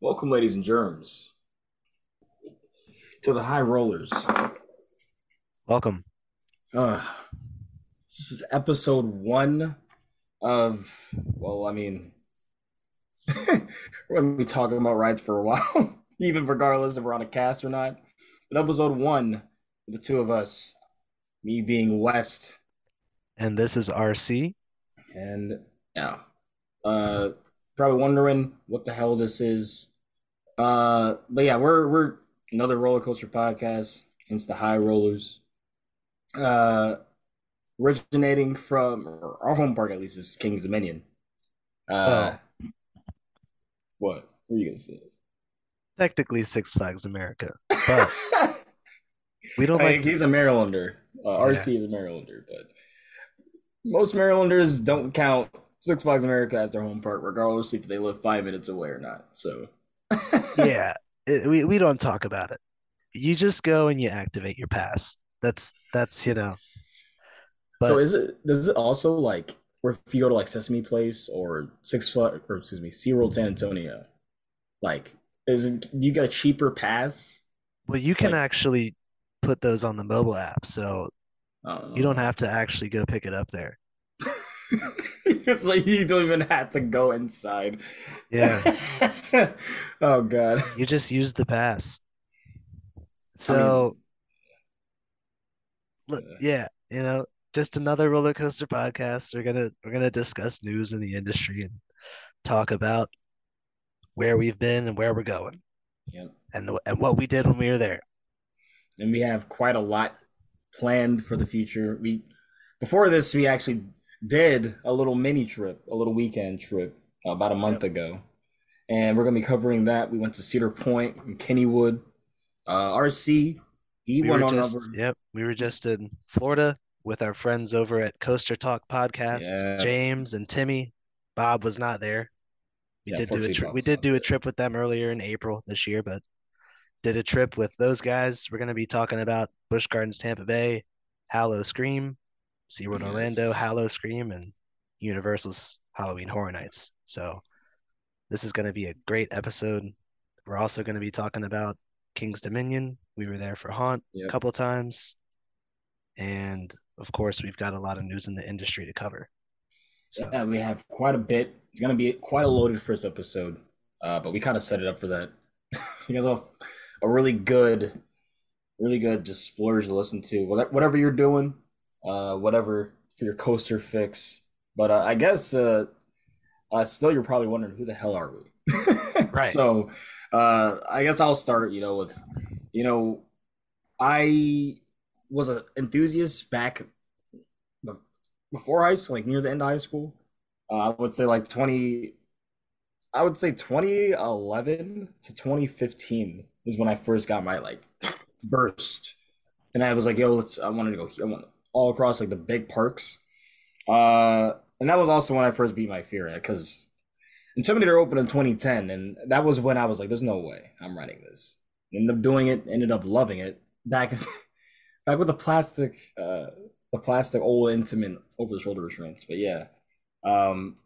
Welcome, ladies and germs, to the High Rollers. Welcome. Uh, this is episode one of, well, I mean, we're going to be talking about rides for a while, even regardless if we're on a cast or not. But episode one, the two of us, me being West, And this is RC. and yeah, uh, probably wondering what the hell this is. Uh, but yeah, we're we're another roller coaster podcast, hence the High Rollers. Uh, originating from our home park at least is King's Dominion. Uh, what? What are you gonna say? Technically Six Flags America. But we don't I like think to, he's a Marylander. Uh, RC is a Marylander, but most Marylanders don't count Six Flags America has their home park, regardless if they live five minutes away or not. So, yeah, it- we, we don't talk about it. You just go and you activate your pass. That's that's you know. so is it? Does it also like where if you go to like Sesame Place or Six Flags or excuse me, SeaWorld San Antonio, like is it? You get a cheaper pass? well, you can like- actually put those on the mobile app, so don't you don't have to actually go pick it up there. it's like you don't even have to go inside. Yeah, oh God. you just use the pass. I mean, So uh, look, Yeah. yeah, you know, just another roller coaster podcast. We're gonna we're gonna discuss news in the industry and talk about where we've been and where we're going Yep. and and what we did when we were there. and we have quite a lot planned for the future. We before this, we actually did a little mini trip, a little weekend trip uh, about a month ago, and we're gonna be covering that. We went to Cedar Point and Kennywood. Uh, RC, he We went were on just over. yep, we were just in Florida with our friends over at Coaster Talk Podcast, Yeah. James and Timmy. Bob was not there. We Yeah, did do a trip. We did do a trip with them earlier in April this year, but did a trip with those guys. We're going to be talking about Busch Gardens Tampa Bay, Howl-O-Scream, SeaWorld Orlando, Yes. Howl-O-Scream, and Universal's Halloween Horror Nights. So this is going to be a great episode. We're also going to be talking about King's Dominion. We were there for Haunt a couple times. And of course, we've got a lot of news in the industry to cover. So Yeah, we have quite a bit. It's gonna be quite a loaded first episode, uh, but we kind of set it up for that. so you guys have a really good, really good just splurge to listen to. Whatever you're doing, uh, whatever for your coaster fix. But uh, I guess uh, uh, still you're probably wondering who the hell are we? Right. So uh, I guess I'll start. You know with, you know, I was an enthusiast back before high school, like near the end of high school. Uh, I would say like 20, I would say 2011 to 2015 is when I first got my like burst. And I was like, yo, let's, I wanted to go, I want all across like the big parks. Uh, and that was also when I first beat my fear because Intimidator opened in 2010. And that was when I was like, there's no way I'm running this. Ended up doing it, ended up loving it. Back, back with the plastic, uh, the plastic old Intamin over the shoulder restraints. But yeah, um,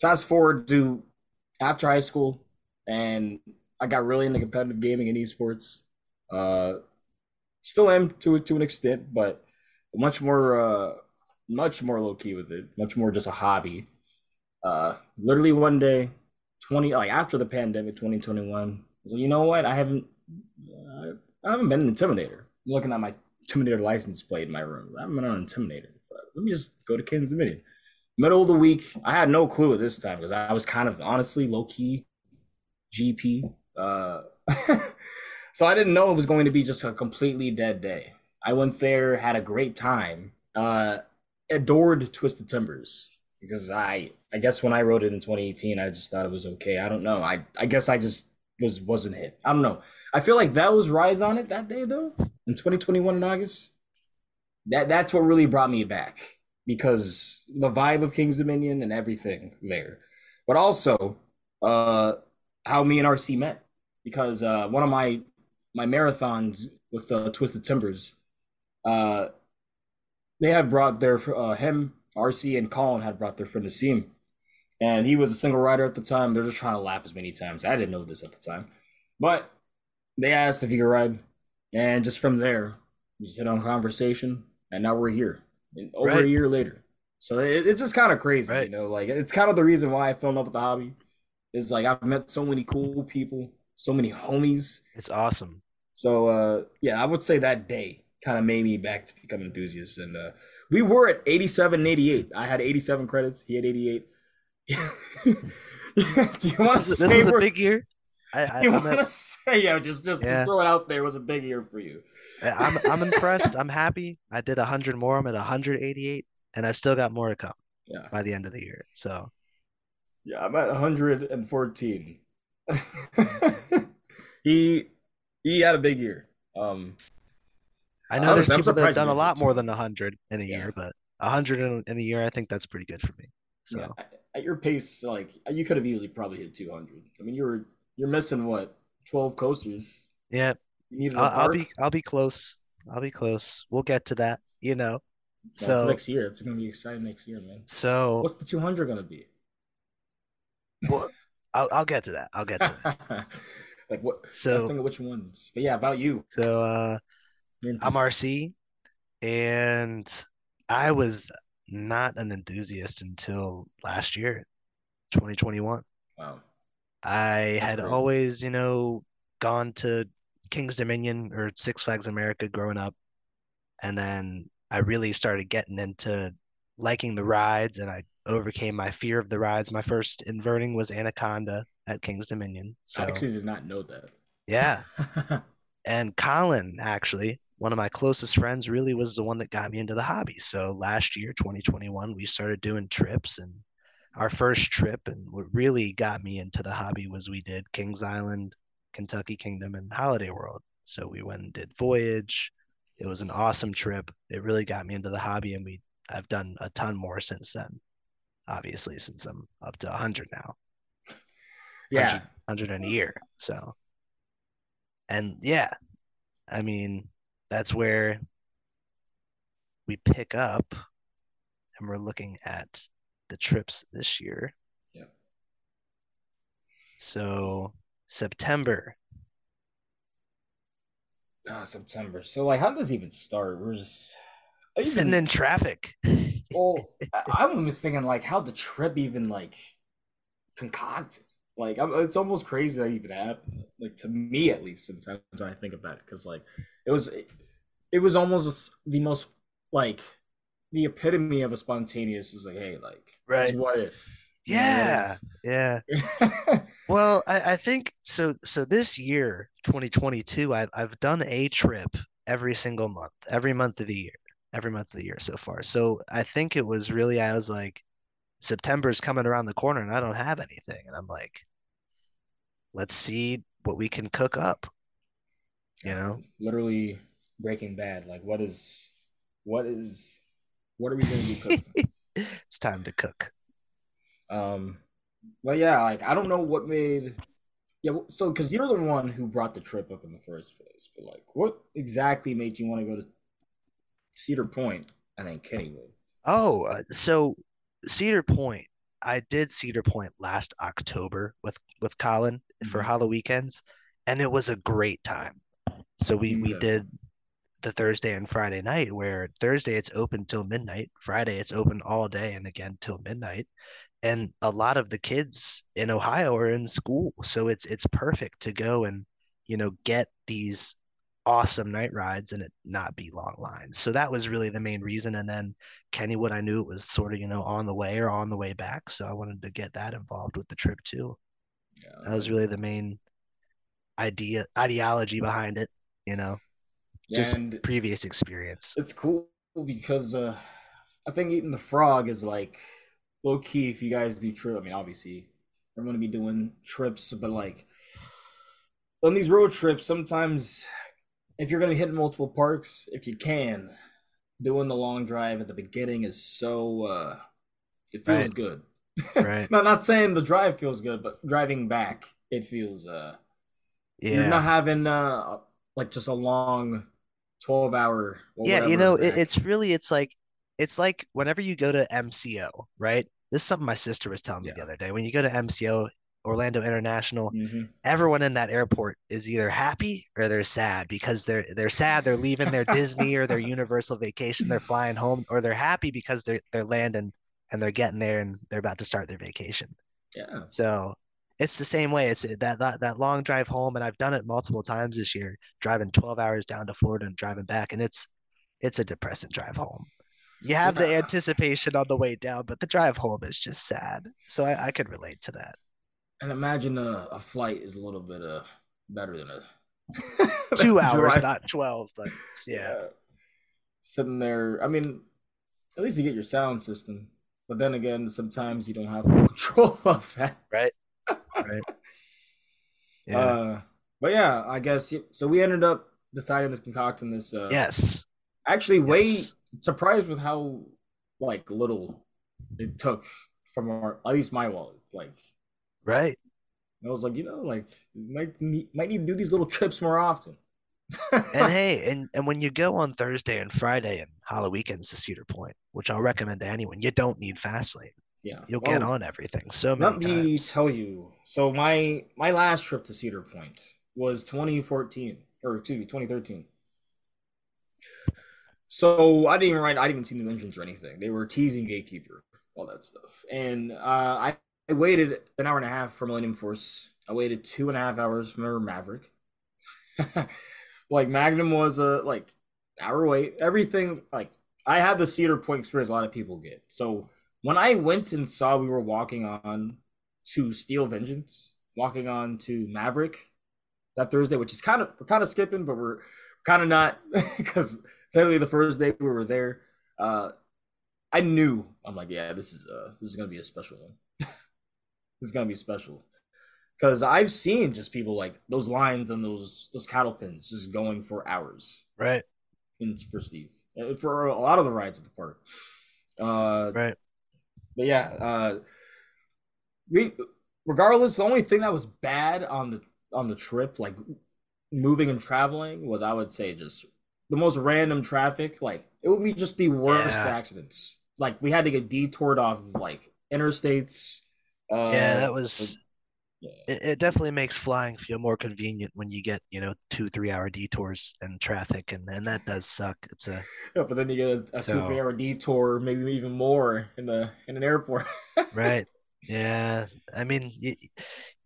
fast forward to after high school, and I got really into competitive gaming and esports. Uh, still am to to an extent, but much more uh, much more low key with it. Much more just a hobby. Uh, literally one day, twenty like after the pandemic, twenty twenty one. So you know what? I haven't I, I haven't been an intimidator. I'm looking at my intimidator license plate in my room. I haven't been on intimidator. Let me just go to King's Dominion. Middle of the week, I had no clue at this time because I was kind of honestly low key GP. Uh, so I didn't know it was going to be just a completely dead day. I went there, had a great time, uh, adored Twisted Timbers because I, I guess when I wrote it in 2018, I just thought it was okay. I don't know. I, I guess I just was wasn't hit. I don't know. I feel like that was Rise on it that day though in 2021 in August. That that's what really brought me back because the vibe of King's Dominion and everything there, but also uh, how me and RC met because uh, one of my my marathons with uh, Twisted Timbers, uh, they had brought their uh, him RC and Colin had brought their friend Asim, and he was a single rider at the time. They're just trying to lap as many times. I didn't know this at the time, but they asked if he could ride, and just from there, we just hit on conversation, and now we're here, and over right. a year later. So it, it's just kind of crazy, right. you know. Like it's kind of the reason why I fell in love with the hobby. Is like I've met so many cool people, so many homies. It's awesome. So uh, yeah, I would say that day kind of made me back to become enthusiast. And uh, we were at 87 and 88. I had 87 credits. He had 88. Do you want to say this was a big year? I, I, you want to say yeah? Just just, yeah. just throw it out there. It was a big year for you. I'm I'm impressed. I'm happy. I did 100 more. I'm at 188, and I've still got more to come. Yeah. By the end of the year, so. Yeah, I'm at 114. he he had a big year. Um, I know there's people that have done a lot more than 100 in a yeah. year, but 100 in, in, a year, I think that's pretty good for me. So yeah, at your pace, like you could have easily probably hit 200. I mean, you're you're missing what 12 coasters. Yeah, I'll, I'll, be I'll be close. I'll be close. We'll get to that. You know. Yeah, so next year, it's gonna be exciting next year, man. So what's the 200 gonna be? Well, I'll I'll get to that. I'll get to that. like what? So I think of which ones. But yeah, about you. So uh, I'm RC, and I was not an enthusiast until last year, 2021. Wow. I That's had crazy. always, you know, gone to King's Dominion or Six Flags America growing up. And then I really started getting into liking the rides and I overcame my fear of the rides. My first inverting was Anaconda at King's Dominion. So I actually did not know that. Yeah. and Colin actually one of my closest friends really was the one that got me into the hobby. So last year, 2021, we started doing trips and our first trip and what really got me into the hobby was we did Kings Island, Kentucky Kingdom and Holiday World. So we went and did Voyage. It was an awesome trip. It really got me into the hobby and we I've done a ton more since then. Obviously, since I'm up to 100 now. Yeah. 100, 100 in a year. So and yeah, I mean, that's where we pick up and we're looking at the trips this year. Yeah. So September. Ah, September. So like how does it even start? We're just even... sitting in traffic. well, I, am almost thinking like how the trip even like concocted. Like I'm, it's almost crazy that even happened. Like to me, at least, sometimes when I think about it, because like it was, it, was almost the most like the epitome of a spontaneous. Is like, hey, like, right? What if? Yeah, yeah. well, I, I think so. So this year, 2022, I've I've done a trip every single month, every month of the year, every month of the year so far. So I think it was really I was like, September's coming around the corner and I don't have anything. And I'm like, let's see what we can cook up. You know? Literally Breaking Bad. Like what is what is what are we gonna be cooking? it's time to cook. Um well yeah, like I don't know what made yeah, so because you're the one who brought the trip up in the first place, but like, what exactly made you want to go to Cedar Point and then Kennywood? Oh, uh, so Cedar Point. I did Cedar Point last October with with Colin mm-hmm. for HalloWeekends, and it was a great time. So we we did the Thursday and Friday night, where Thursday it's open till midnight, Friday it's open all day and again till midnight. And a lot of the kids in Ohio are in school, so it's it's perfect to go and you know get these awesome night rides and it not be long lines. So that was really the main reason. And then Kennywood, I knew it was sort of, you know, on the way or on the way back. So I wanted to get that involved with the trip too. Yeah. That was really the main idea ideology behind it, you know. Just and previous experience. It's cool because uh I think eating the frog is like low key if you guys do trip. I mean obviously we're gonna be doing trips, but like on these road trips, sometimes if you're going to be hitting multiple parks, if you can, doing the long drive at the beginning is so uh it feels right. good. Right. not not saying the drive feels good, but driving back it feels uh yeah. You're not having uh like just a long 12 hour Yeah, you know, it, it's really it's like it's like whenever you go to MCO, right? this is something my sister was telling me Yeah. the other day. When you go to MCO, Orlando International, Mhm. everyone in that airport is either happy or they're sad because they're they're sad they're leaving their Disney or their Universal vacation, they're flying home, or they're happy because they're they're landing and they're getting there and they're about to start their vacation. Yeah. So it's the same way. It's that that that long drive home, and I've done it multiple times this year, driving 12 hours down to Florida and driving back, and it's it's a depressing drive home. You have the anticipation on the way down, but the drive home is just sad. So I, I could relate to that. And imagine a, a flight is a little bit uh better than a Two hours, drive. not 12, but it's- yeah. Sitting there, I mean, at least you get your sound system. But then again, sometimes you don't have full control of that. Right. Right. Yeah. Uh, but yeah, I guess so. We ended up deciding this concocting this. Uh, yes. actually, way Yes. surprised with how like little it took from our at least my wallet. Like Right. I was like, you know, like might need, might need to do these little trips more often. And hey, and, and when you go on Thursday and Friday and HalloWeekends to Cedar Point, which I'll recommend to anyone, you don't need Fastlane. Yeah, You'll get on everything so many Let me times. tell you. So my my last trip to Cedar Point was 2014 or excuse me 2013. So I didn't even write. I didn't even see the mentions or anything. They were teasing Gatekeeper, all that stuff, and uh, I, I waited an hour and a half for Millennium Force. I waited two and a half hours for Maverick. like Magnum was a like hour wait. Everything like I had the Cedar Point experience. A lot of people get. So when I went and saw we were walking on to Steel Vengeance, walking on to Maverick that Thursday, which is kind of we're kind of skipping, but we're kind of not because technically the first day we were there, uh, I knew I'm like, yeah, this is uh this is gonna be a special one. this is gonna be special because I've seen just people like those lines and those those cattle pins just going for hours Right. in for Steve uh, for a lot of the rides at the park. Uh, Right. But yeah, uh, we regardless, the only thing that was bad on the on the trip, like moving and traveling, was I would say just the most random traffic. Like it would be just the worst Yeah. accidents. Like we had to get detoured off of like interstates. Uh, Yeah, that was. Yeah. It, it definitely makes flying feel more convenient when you get, you know, two, three hour detours and traffic, and, and that does suck. It's a Yeah, but then you get a, a two three hour detour, maybe even more in the in an airport. right. Yeah. I mean, y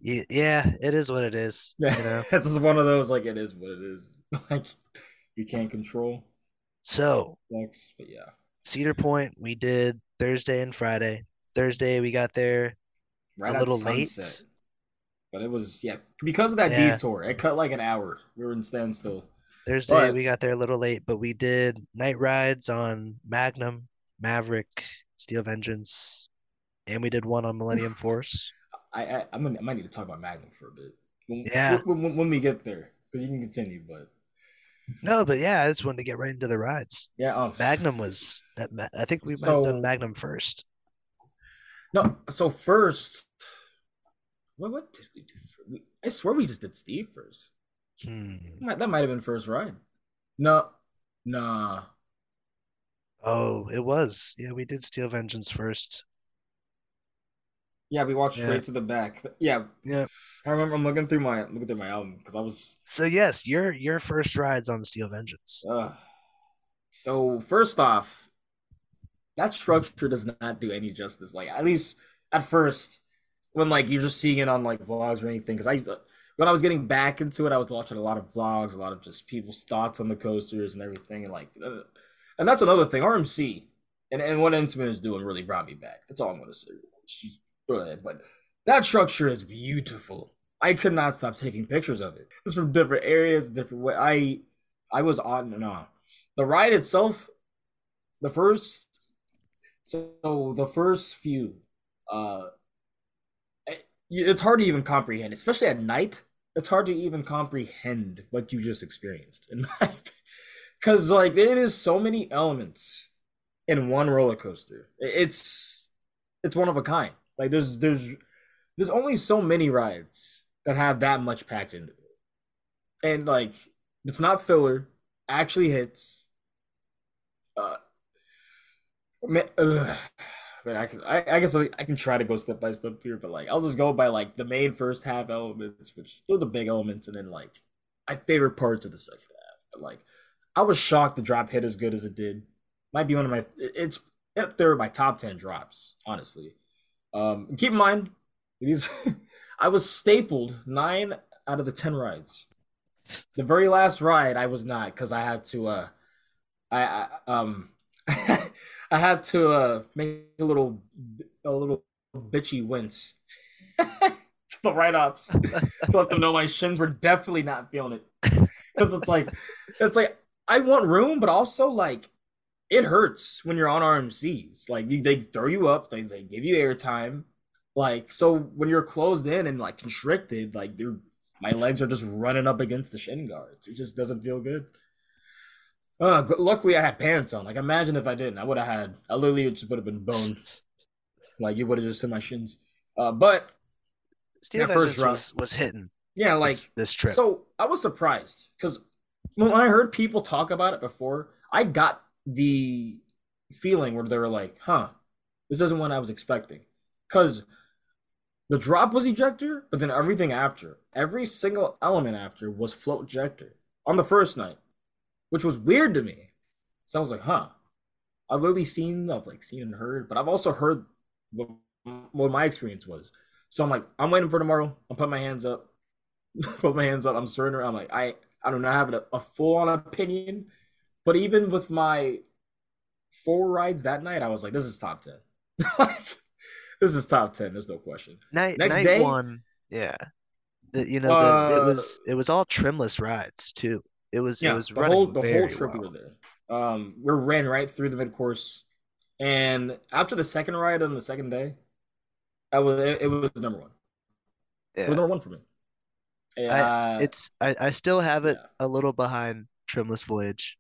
y yeah, it is what it is. You know. it's just one of those like it is what it is. Like you can't control So Thanks, but yeah. Cedar Point, we did Thursday and Friday. Thursday we got there Right a little late. But it was yeah because of that Yeah. detour. It cut like an hour. We were in standstill. Thursday But- we got there a little late, but we did night rides on Magnum, Maverick, Steel Vengeance, and we did one on Millennium Force. I I, I'm gonna, I might need to talk about Magnum for a bit. When, Yeah. When, when, when we get there, because you can continue. But No, but yeah, I just wanted to get right into the rides. yeah, um, Magnum was that. I think we might have So- done Magnum first. No, so first, what what did we do? For, we, I swear we just did Steve first. Hmm. Might- That might have been first ride. No, nah. Oh, it was. Yeah, we did Steel Vengeance first. Yeah, we walked Yeah. straight to the back. Yeah, Yeah. I remember. I'm looking through my looking through my album because I was. So yes, your your first rides on Steel Vengeance. Uh, so first off, that structure does not do any justice. Like at least at first, when like you're just seeing it on like vlogs or anything. Because I when I was getting back into it, I was watching a lot of vlogs, a lot of just people's thoughts on the coasters and everything, and like, uh, and that's another thing. RMC and and what Intamin is doing really brought me back. That's all I'm gonna say. She's but that structure is beautiful. I could not stop taking pictures of it. It's from different areas, different way. I I was on and on. The ride itself, the first, so the first few, uh, it's hard to even comprehend, especially at night. It's hard to even comprehend what you just experienced, in my, because like it is so many elements in one roller coaster. It's it's one of a kind. Like there's there's there's only so many rides that have that much packed into it, and like it's not filler. Actually hits. Uh, ma- ugh. but I can, I, I guess I, I can try to go step by step here, but like I'll just go by like the main first half elements, which are the big elements, and then like my favorite parts of the second half. But like I was shocked the drop hit as good as it did. Might be one of my it's up there my top ten drops, honestly. Um, keep in mind these I was stapled nine out of the ten rides. The very last ride I was not because I had to uh I, I um I had to uh make a little a little bitchy wince to the ride ops to let them know my shins were definitely not feeling it. Because it's like it's like I want room, but also like it hurts when you're on RMCs. Like you, they throw you up, they, they give you airtime. Like so when you're closed in and like constricted, like my legs are just running up against the shin guards. It just doesn't feel good. Uh, luckily I had pants on. Like imagine if I didn't, I would have had. I literally just would have been bone. Like you would have just seen my shins. Uh, but Steel Vengeance was, was hitting. Yeah, like this, this trip. So I was surprised because when I heard people talk about it before, I got the feeling where they were like, "Huh, this isn't what I was expecting," because the drop was ejector, but then everything after, every single element after was float ejector on the first night, which was weird to me. So I was like, "Huh." I've really seen, I've like seen and heard, but I've also heard what, what my experience was. So I'm like, I'm waiting for tomorrow. I'm putting my hands up, put my hands up. I'm surrendering. I'm like, I I don't know, have a, a full on opinion, but even with my four rides that night, I was like, this is top ten. this is top ten. There's no question. Night next night day, one, yeah. The, you know, uh, the, it was it was all trimless rides too. It was yeah, it was the whole the whole trip well. we were there. Um, we ran right through the mid course, and after the second ride on the second day, I was it, it was number one. Yeah. It was number one for me. I, it's I, I still have it yeah. a little behind Trimless Voyage,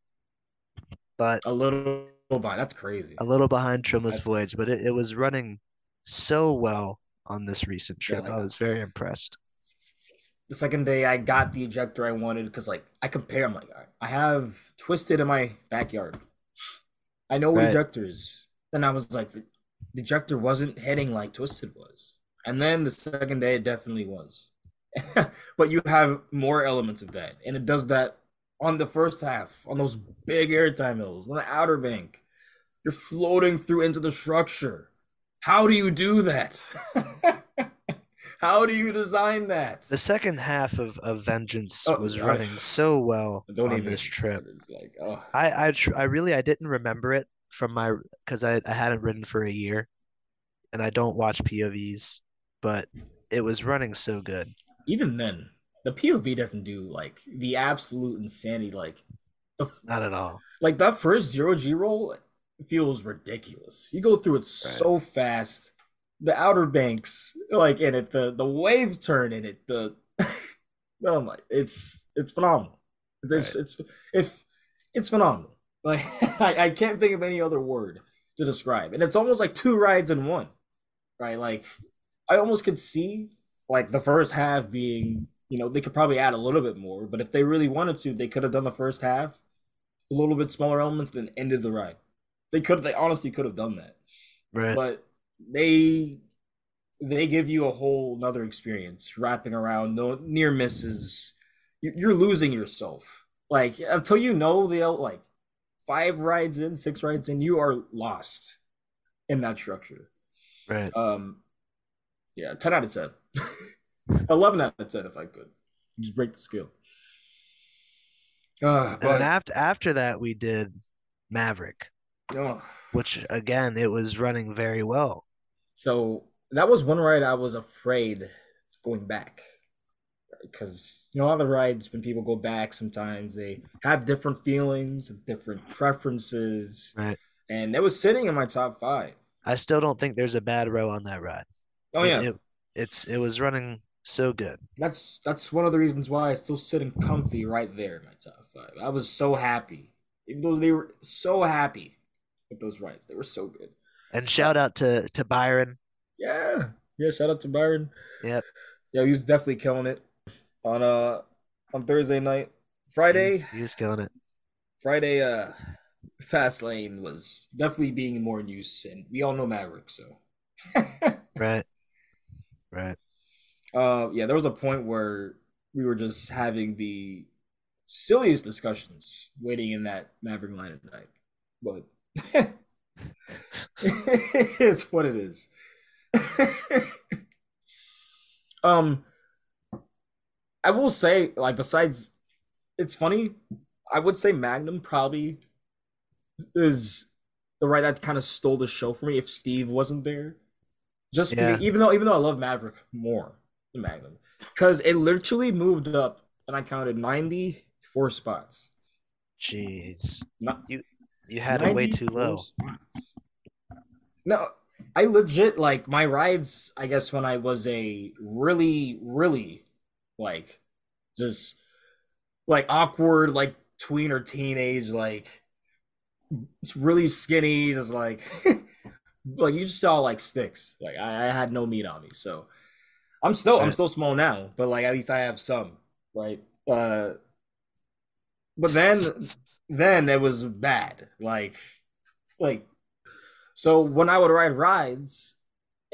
but a little behind. That's crazy. A little behind Trimless That's Voyage, but it, it was running so well on this recent trip. Yeah, like, I was very impressed. The second day, I got the ejector I wanted because, like, I compare. I'm like, I have twisted in my backyard. I know right. ejectors. Then I was like, the ejector wasn't hitting like twisted was, and then the second day, it definitely was. but you have more elements of that, and it does that on the first half on those big airtime hills on the outer bank. You're floating through into the structure. How do you do that? How do you design that? The second half of, of Vengeance oh, was running so well Don't on this trip. Like, oh. I I, tr- I really I didn't remember it from my because I, I hadn't ridden for a year, and I don't watch POVs, but it was running so good even then, the POV doesn't do like the absolute insanity. Like, the, not at all. Like that first zero G roll feels ridiculous. You go through it right. so fast. The outer banks, like in it, the the wave turn in it, the oh my, it's it's phenomenal. It's right. it's if it's phenomenal. Like I, I can't think of any other word to describe, and it's almost like two rides in one, right? Like I almost could see like the first half being, you know, they could probably add a little bit more, but if they really wanted to, they could have done the first half a little bit smaller elements, then ended the ride. They could, they honestly could have done that, right? But they they give you a whole another experience wrapping around no near misses. You're losing yourself. Like until you know the like five rides in, six rides in, you are lost in that structure. Right. Um. Yeah, ten out of ten. 11 out of 10 if I could. Just break the scale. Uh, but, and after after that, we did Maverick, oh. which again, it was running very well. So that was one ride I was afraid going back because you know all the rides when people go back sometimes they have different feelings different preferences right and it was sitting in my top five i still don't think there's a bad row on that ride oh yeah it, it's it was running so good. That's that's one of the reasons why I still sitting comfy right there in my top five. I was so happy, even though they were so happy with those rides. They were so good. And shout out to to Byron. Yeah, yeah. Shout out to Byron. Yep. Yeah, he was definitely killing it on uh on Thursday night. Friday, he's, he's killing it. Friday, uh, fast lane was definitely being more in use, and we all know Maverick, so. right. Right. Uh, yeah, there was a point where we were just having the silliest discussions waiting in that Maverick line at night. But it is what it is. um, I will say, like, besides, it's funny. I would say Magnum probably is the right that kind of stole the show for me if Steve wasn't there. Just yeah. even though even though I love Maverick more than Magnum, because it literally moved up, and I counted ninety four spots. Jeez, Not, you you had it way too low. Spots. No, I legit like my rides. I guess when I was a really, really like just like awkward, like tween or teenage, like it's really skinny, just like like you just saw like sticks. Like I, I had no meat on me, so I'm still I'm still small now, but like at least I have some, right? Uh, but then then it was bad, like like so when I would ride rides,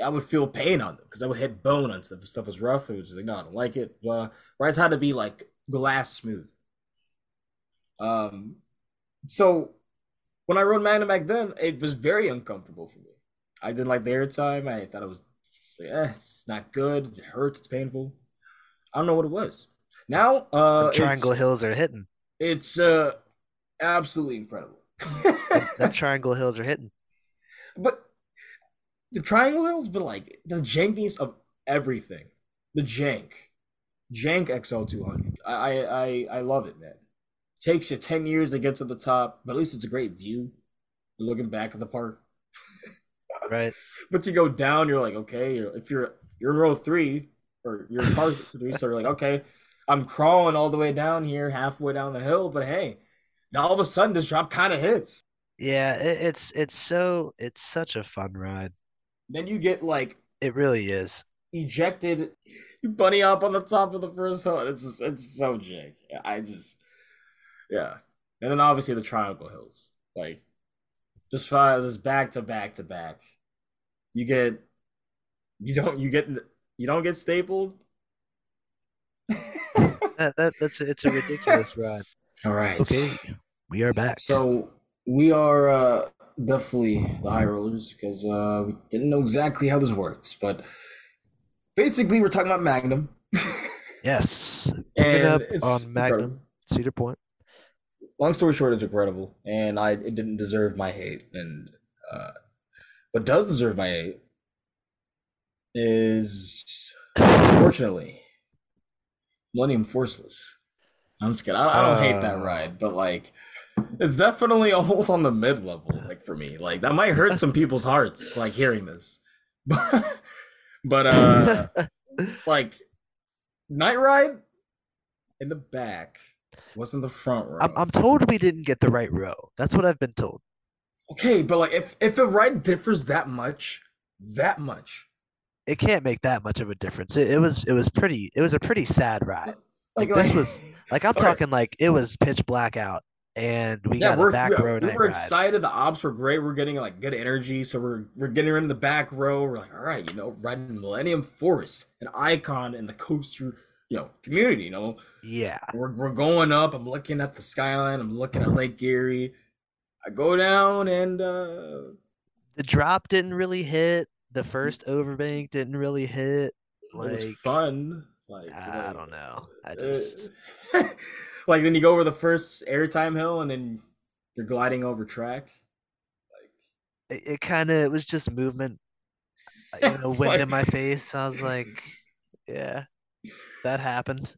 I would feel pain on them because I would hit bone on stuff. If stuff was rough, it was like, no, I don't like it. But rides had to be like glass smooth. Um, so when I rode Magnum back then, it was very uncomfortable for me. I didn't like the airtime. I thought it was, eh, it's not good. It hurts. It's painful. I don't know what it was. Now, uh, the Triangle Hills are hitting. It's uh, absolutely incredible. that Triangle Hills are hitting. But the Triangle Hills, but like the jankiness of everything, the jank, jank XL200. I I I love it, man. takes you ten years to get to the top, but at least it's a great view. You're looking back at the park. right. But to go down, you're like, okay, if you're you're in row three or you're in car three, so you're like, okay, I'm crawling all the way down here, halfway down the hill, but hey, now all of a sudden this drop kind of hits. Yeah, it, it's it's so it's such a fun ride. Then you get like it really is ejected. You bunny up on the top of the first hill. It's just it's so jank. I just yeah. And then obviously the Triangle Hills, like just five, just back to back to back. You get you don't you get you don't get stapled. That, that that's it's a ridiculous ride. All right. Okay, we are back. So we are uh, definitely the high rollers because uh, we didn't know exactly how this works, but basically we're talking about Magnum. yes, and up on Magnum incredible. Cedar Point. Long story short, it's incredible, and I it didn't deserve my hate, and uh, what does deserve my hate is unfortunately Millennium Forceless. I'm just kidding. I, I don't uh, hate that uh. ride, but like it's definitely almost on the mid level, like for me. Like that might hurt some people's hearts, like hearing this. But but uh like Night Ride in the back wasn't the front row. I'm, I'm told we didn't get the right row. That's what I've been told. Okay, but like if if the ride differs that much, that much, it can't make that much of a difference. It, it was it was pretty it was a pretty sad ride. Like, like this was like I'm talking right. like it was pitch black out and we yeah, got we're, back row. We were excited. The ops were great. We're getting like good energy, so we're we're getting in the back row. We're like, all right, you know, riding Millennium Force, an icon in the coaster, you know, community. You know, yeah. We're we're going up. I'm looking at the skyline. I'm looking at Lake Erie. I go down and uh the drop didn't really hit. The first overbank didn't really hit. Like, it was fun. Like I don't know. I just. like then you go over the first airtime hill and then you're gliding over track. Like it, it kind of it was just movement. Uh, you know, wind like... in my face. I was like, yeah, that happened.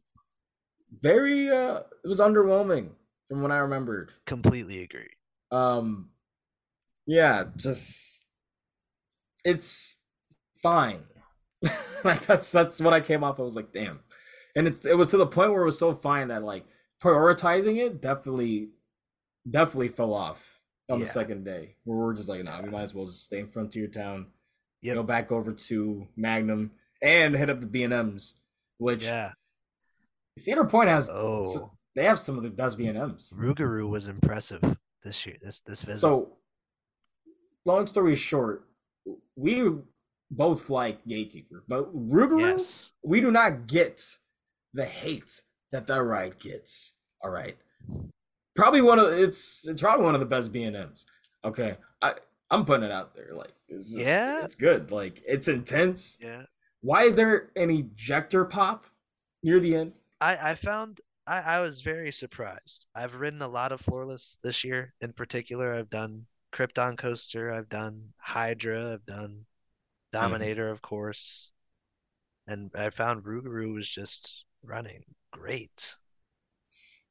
Very uh it was underwhelming from what I remembered. Completely agree. Um yeah, just it's fine. like that's that's what I came off. I was like, damn. And it's it was to the point where it was so fine that like prioritizing it definitely definitely fell off on yeah. the second day where we're just like nah we might as well just stay in frontier town yep. go back over to magnum and hit up the b&ms which yeah cedar point has oh they have some of the best b&ms rougarou was impressive this year. This this visit. So, long story short, we both like Gatekeeper, but Rougarou, yes, we do not get the hate that that ride gets. All right, probably one of it's it's probably one of the best B and M's. Okay, I I'm putting it out there. Like, it's just, Yeah? it's good. Like, it's intense. yeah. Why is there an ejector pop near the end? I I found I I was very surprised. I've ridden a lot of floorless this year. In particular, I've done Krypton Coaster, I've done Hydra, I've done Dominator, of course, and I found Rougarou was just running great.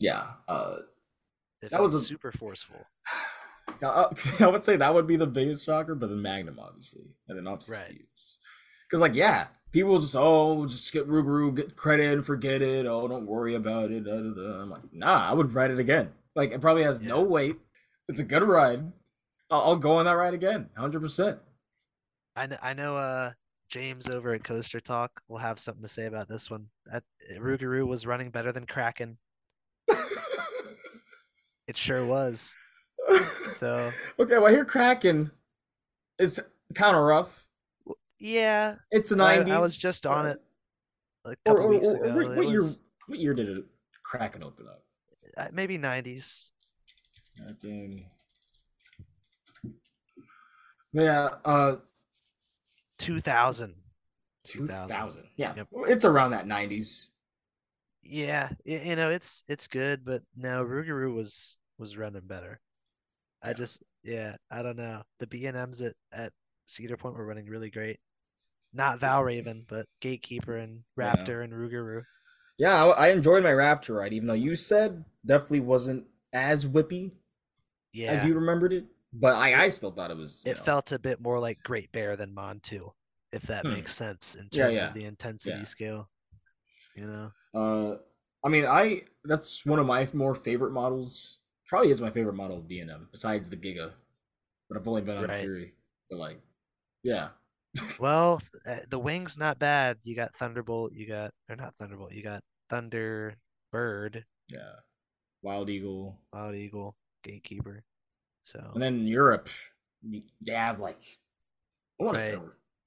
Yeah, uh, That was a- super forceful. I I would say that would be the biggest shocker, but then Magnum, obviously, and then obviously Right. Steve's. Because, like, yeah, people just, oh, just get Rougarou, get credit and forget it. Oh, don't worry about it. Da, da, da. I'm like, nah, I would ride it again. Like, it probably has no weight. It's a good ride. I'll, I'll go on that ride again, 100%. I know, I know uh James over at Coaster Talk will have something to say about this one. That Rougarou was running better than Kraken. It sure was. So okay, well, here Kraken is kind of rough. yeah, It's the I, 90s. I was just on it a couple or, weeks or- ago. what, It what year, was, what year did it Kraken open up? uh, maybe 90s. Kraken. Yeah, uh, 2000. 2000. Yeah, Yep. it's around that 90s. Yeah, you know, it's it's good, but no, Rougarou was was running better. I just yeah, I don't know. The B&Ms at at Cedar Point were running really great. Not Valravn, but Gatekeeper and Yeah. Raptor and Rougarou. Yeah, I, I enjoyed my Raptor ride, even though you said definitely wasn't as whippy Yeah. as you remembered it. But I, I still thought it was. it know, felt a bit more like Great Bear than Montu, if that Hmm. makes sense in terms Yeah, yeah. of the intensity Yeah. scale. You know? Uh, I mean, I that's one of my more favorite models. Probably is my favorite model of B&M besides the Giga, but I've only been on Right. Fury. But like, yeah, Well, the wing's not bad. You got Thunderbolt, you got or not Thunderbolt, you got Thunderbird, yeah, Wild Eagle, Wild Eagle, Gatekeeper. So and then in Europe, they have like I want to say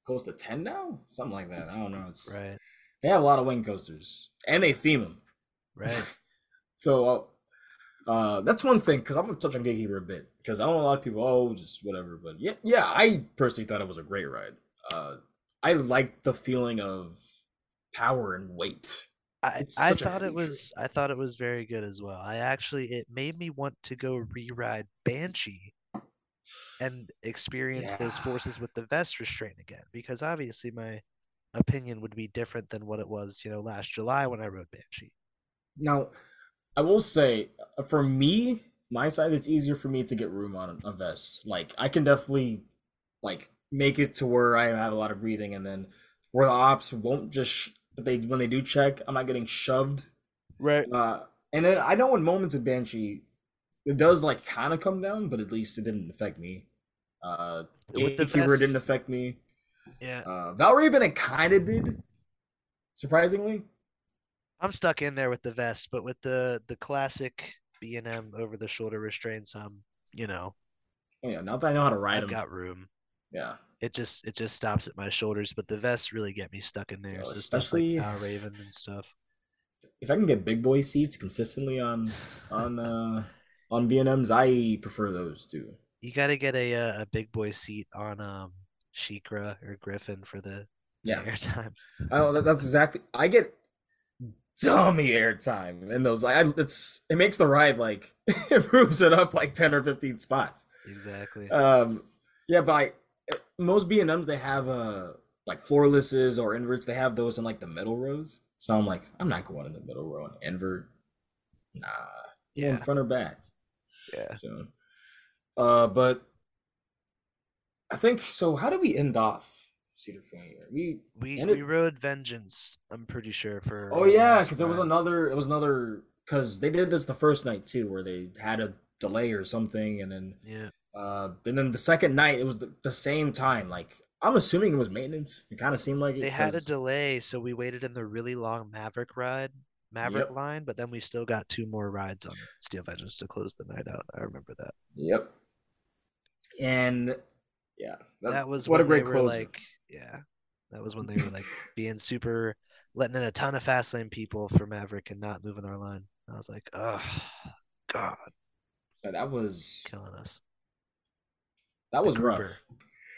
close to ten now, something like that. I don't know. It's right, they have a lot of wing coasters, and they theme them. right. So, uh, uh, that's one thing because I'm gonna touch on Gatekeeper a bit because I don't know a lot of people, oh, just whatever. But yeah, yeah, I personally thought it was a great ride. Uh, I liked the feeling of power and weight. I, I thought it was I thought it was very good as well. I actually it made me want to go re-ride Banshee and experience those forces with the vest restraint again because obviously my opinion would be different than what it was, you know, last July when I rode Banshee. Now, I will say, uh, for me, my side, it's easier for me to get room on a vest. Like, I can definitely, like, make it to where I have a lot of breathing, and then where the ops won't just if they when they do check, I'm not getting shoved. Right. Uh, and then I know in moments of Banshee, it does like kind of come down, but at least it didn't affect me. Uh, With the Gatekeeper didn't affect me. Yeah. Uh, Valravn it kind of did, surprisingly. I'm stuck in there with the vest, but with the the classic B&M over the shoulder restraints, I'm you know, Oh, yeah, now that I know how to ride I've them, got room. yeah. It just it just stops at my shoulders, but the vests really get me stuck in there. So especially- like Power Raven and stuff. If I can get big boy seats consistently on on uh on B and M's, I prefer those too. You got to get a uh, a big boy seat on um SheiKra or Griffon for the Yeah, airtime. I don't, that's exactly. I get dummy airtime in those. Like, it's it makes the ride like it moves it up like ten or fifteen spots. Exactly. Um, yeah, but I, most B and M's they have uh like floorlesses or inverts. They have those in like the middle rows. So I'm like, I'm not going in the middle row and invert. Nah, yeah. in front or back. Yeah. So, uh, but I think so. How do we end off Cedar Point? We We ended- we rode Vengeance. I'm pretty sure for. Oh yeah, because it was another. It was another. Because they did this the first night too, where they had a delay or something, and then Yeah. Uh, and then the second night it was the, the same time. Like I'm assuming it was maintenance. It kind of seemed like it. They had a delay, so we waited in the really long Maverick ride Maverick Yep. line, but then we still got two more rides on Steel Vengeance to close the night out. I remember that. Yep. And yeah, That was what a great closer. like, yeah, that was when they were like being super, letting in a ton of fast lane people for Maverick and not moving our line. I was like, oh, God, Yeah, that was killing us. That was rough.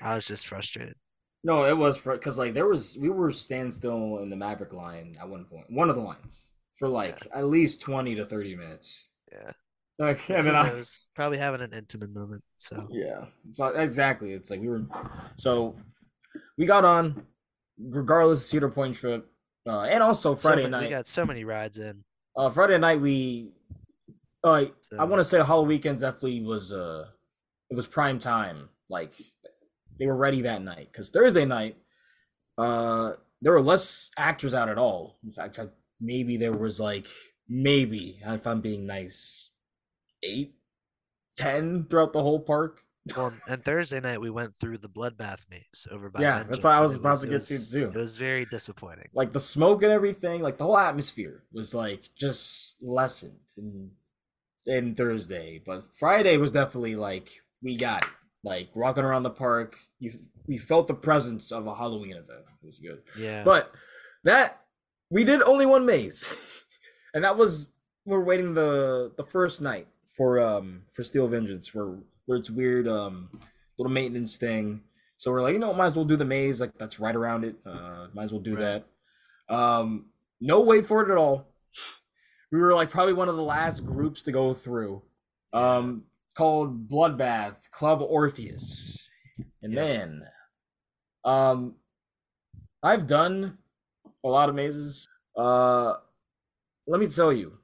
I was just frustrated. No, it was for because like there was we were standstill in the Maverick line at one point, one of the lines for like at least twenty to thirty minutes. Yeah. Like, and Who then I, was Probably having an intimate moment. So yeah, so exactly. It's like we were, so we got on, regardless of Cedar Point trip, uh, and also So Friday many- night. we got so many rides in. Uh, Friday night we, uh, So I want to say HalloWeekends definitely was uh, it was prime time. Like they were ready that night because Thursday night, uh, there were less actors out at all. In fact, like, maybe there was like maybe if I'm being nice, eight, ten throughout the whole park. Well, and Thursday night we went through the bloodbath maze over by. Yeah, Vengeance, that's what I was about to it get to, was- too. It was very disappointing. Like the smoke and everything, like the whole atmosphere was like just lessened in in Thursday, but Friday was definitely like we got it. Like walking around the park, you we felt the presence of a Halloween event. It was good. Yeah. But that we did only one maze, and that was we're waiting the the first night for um for Steel Vengeance where where it's weird um little maintenance thing. So we're like, you know, might as well do the maze like that's right around it. Uh, might as well do Right. that. Um, no wait for it at all. We were like probably one of the last groups to go through. Um, called Bloodbath Club Orpheus, and Yeah. man, um, I've done a lot of mazes. Uh, let me tell you,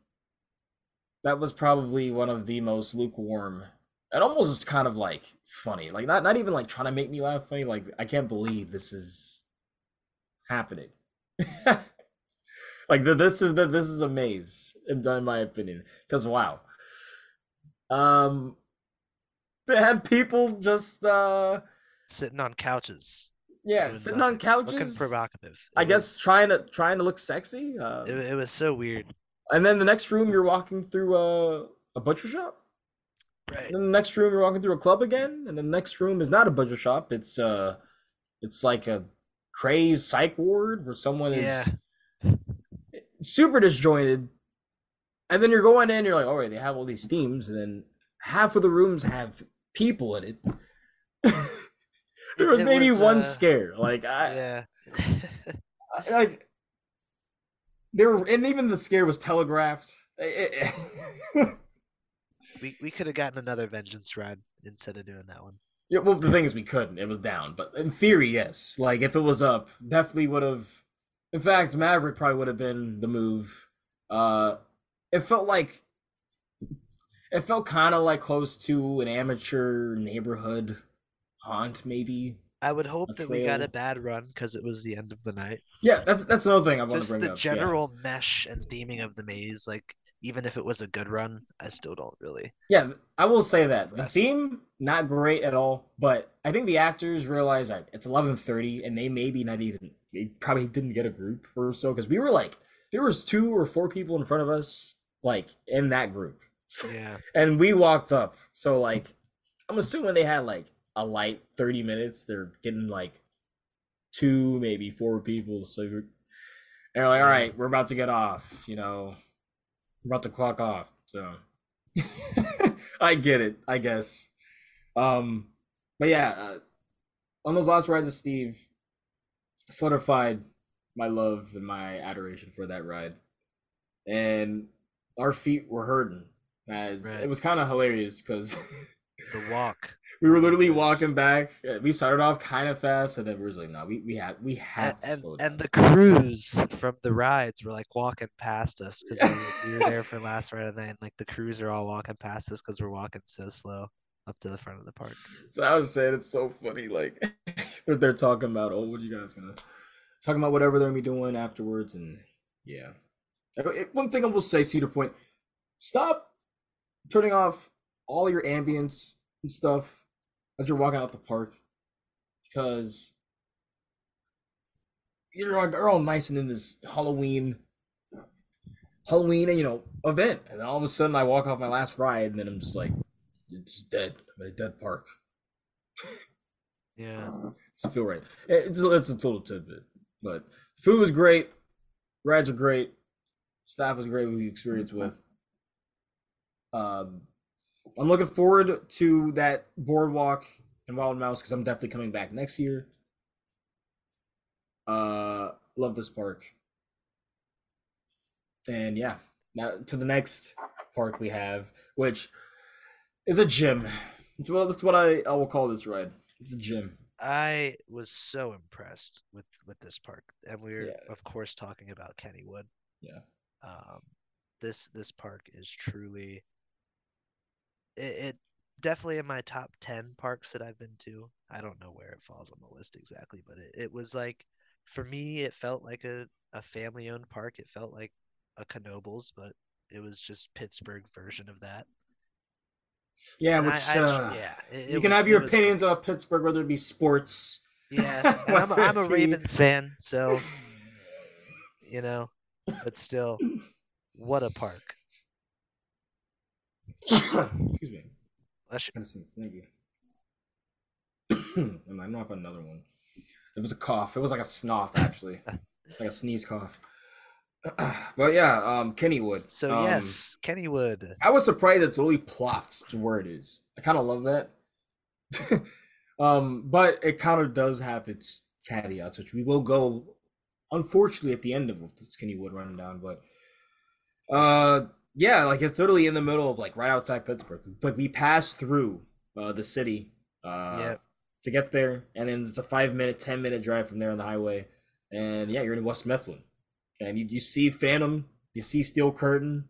that was probably one of the most lukewarm. And almost kind of like funny, like not not even like trying to make me laugh. Funny, like I can't believe this is happening. like the, this is the this is a maze, in my opinion. Because wow, um, they had people just uh Sitting on couches. yeah sitting on couches. Looking provocative. I It guess trying to trying to look sexy. Uh, It, it was so weird. and then the next room you're walking through a a butcher shop. Right. And then the next room you're walking through a club again, and the next room is not a butcher shop. It's uh, it's like a crazed psych ward where someone Yeah. is super disjointed. And then you're going in, you're like, all right, they have all these themes, and then half of the rooms have people in it. there was It maybe was, one uh, scare, like I, Yeah. I- like there, were, and even the scare was telegraphed. It- it- we we could have gotten another vengeance ride instead of doing that one. Yeah, well, the thing is, we couldn't. It was down, but in theory, yes. Like if it was up, definitely would have. In fact, Maverick probably would have been the move. Uh, it felt like it felt kind of like close to an amateur neighborhood haunt, maybe. I would hope that we got a bad run because it was the end of the night. Yeah, that's that's another thing I want to bring the up. yeah. general mesh and theming of the maze, like even if it was a good run, I still don't really. Yeah, I will say that the theme not great at all, but I think the actors realize that it's eleven thirty, and they maybe not even they probably didn't get a group or so because we were like there was two or four people in front of us like in that group, Yeah. and we walked up. So like I'm assuming they had like a light thirty minutes. They're getting like two maybe four people, so and they're like, all right, we're about to get off. You know, we're about to clock off. So I get it, I guess. Um, but yeah, uh, on those last rides of Steve, solidified my love and my adoration for that ride, and our feet were hurting. As Right. it was kind of hilarious because The walk. we were literally walking back. uh, We started off kind of fast, and then we was like, "No, we we have we And, to and, slow down." and the crews from the rides were like walking past us because we, were- we were there for last ride of the night. And like the crews are all walking past us because we're walking so slow up to the front of the park. So I was saying it's so funny, like they're, they're talking about, oh, what you guys gonna talking about whatever they're gonna be doing afterwards, and yeah. One thing I will say, Cedar Point, stop turning off all your ambience and stuff as you're walking out the park, because you're like, you're all nice and in this Halloween Halloween, you know, event. And then all of a sudden I walk off my last ride and then I'm just like, it's dead. I'm in a dead park. Yeah. It's feel right. It's, it's a total tidbit. But food was great. Rides are great. Staff was great we experienced with. Um, I'm looking forward to that boardwalk and Wild Mouse because I'm definitely coming back next year. Uh, love this park. And yeah, now to the next park we have, which is a gym. It's well, that's what I, I will call this ride. It's a gym. I was so impressed with with this park, and we are yeah. of course talking about Kennywood. Yeah. Um, this this park is truly. It, it definitely in my top ten parks that I've been to. I don't know where it falls on the list exactly, but it, it was like for me, it felt like a, a family owned park. It felt like a Knoebels, but it was just Pittsburgh version of that. Yeah, and which I, I, uh, yeah, it, you it can was, have your opinions about Pittsburgh, whether it be sports. Yeah, I'm, I'm a Ravens fan, so you know, but still, what a park. Excuse me. Thank you. and I'm not another one. It was a cough. It was like a snuff, actually, like a sneeze cough. but yeah, um, Kennywood. So um, yes, Kennywood. I was surprised it's only plopped to where it is. I kind of love that. um, but it kind of does have its caveats, which we will go, unfortunately, at the end of this Kennywood rundown. But uh, yeah, like it's literally in the middle of like right outside Pittsburgh. But we pass through uh, the city uh, yep. to get there, and then it's a five minute, ten minute drive from there on the highway. And yeah, you're in West Mifflin and you, you see Phantom, you see Steel Curtain,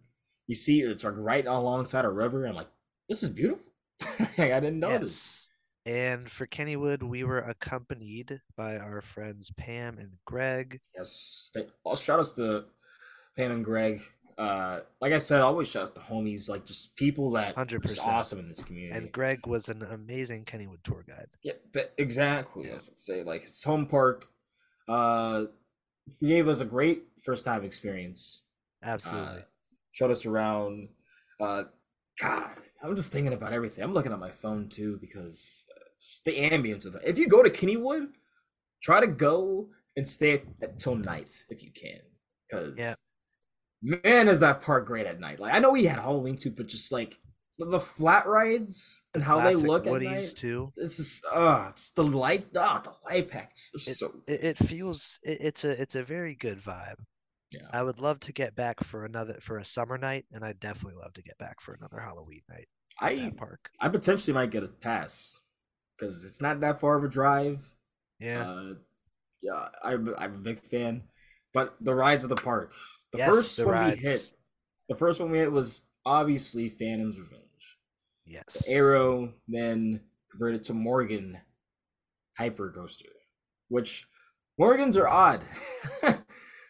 you see it's like right alongside a river. I'm like, this is beautiful. like, I didn't know Yes. And for Kennywood, we were accompanied by our friends Pam and Greg. Yes, they, all shout outs to Pam and Greg. Uh, like I said, always shout out to homies, like just people that 100%. are awesome in this community. And Greg was an amazing Kennywood tour guide. Yeah, exactly. Yeah. I would say like it's home park. Uh, he gave us a great first time experience. Absolutely. Uh, showed us around. Uh, God, I'm just thinking about everything. I'm looking at my phone too because uh, the ambience of it. If you go to Kennywood, try to go and stay until night if you can. Because yeah. man, is that park great at night. Like I know we had Halloween too, but just like the flat rides and how they look at night. too. It's just uh it's the light oh, the light packs. It, so it, it feels it, it's a it's a very good vibe. Yeah. I would love to get back for another for a summer night, and I'd definitely love to get back for another Halloween night. I park. I potentially might get a pass because it's not that far of a drive. Yeah. Uh, yeah, I'm I'm a big fan, but the rides of the park. The yes, first the one rides. we hit, the first one we hit was obviously Phantom's Revenge. Yes. The Arrow then converted to Morgan Hyper Coaster, which Morgans are odd.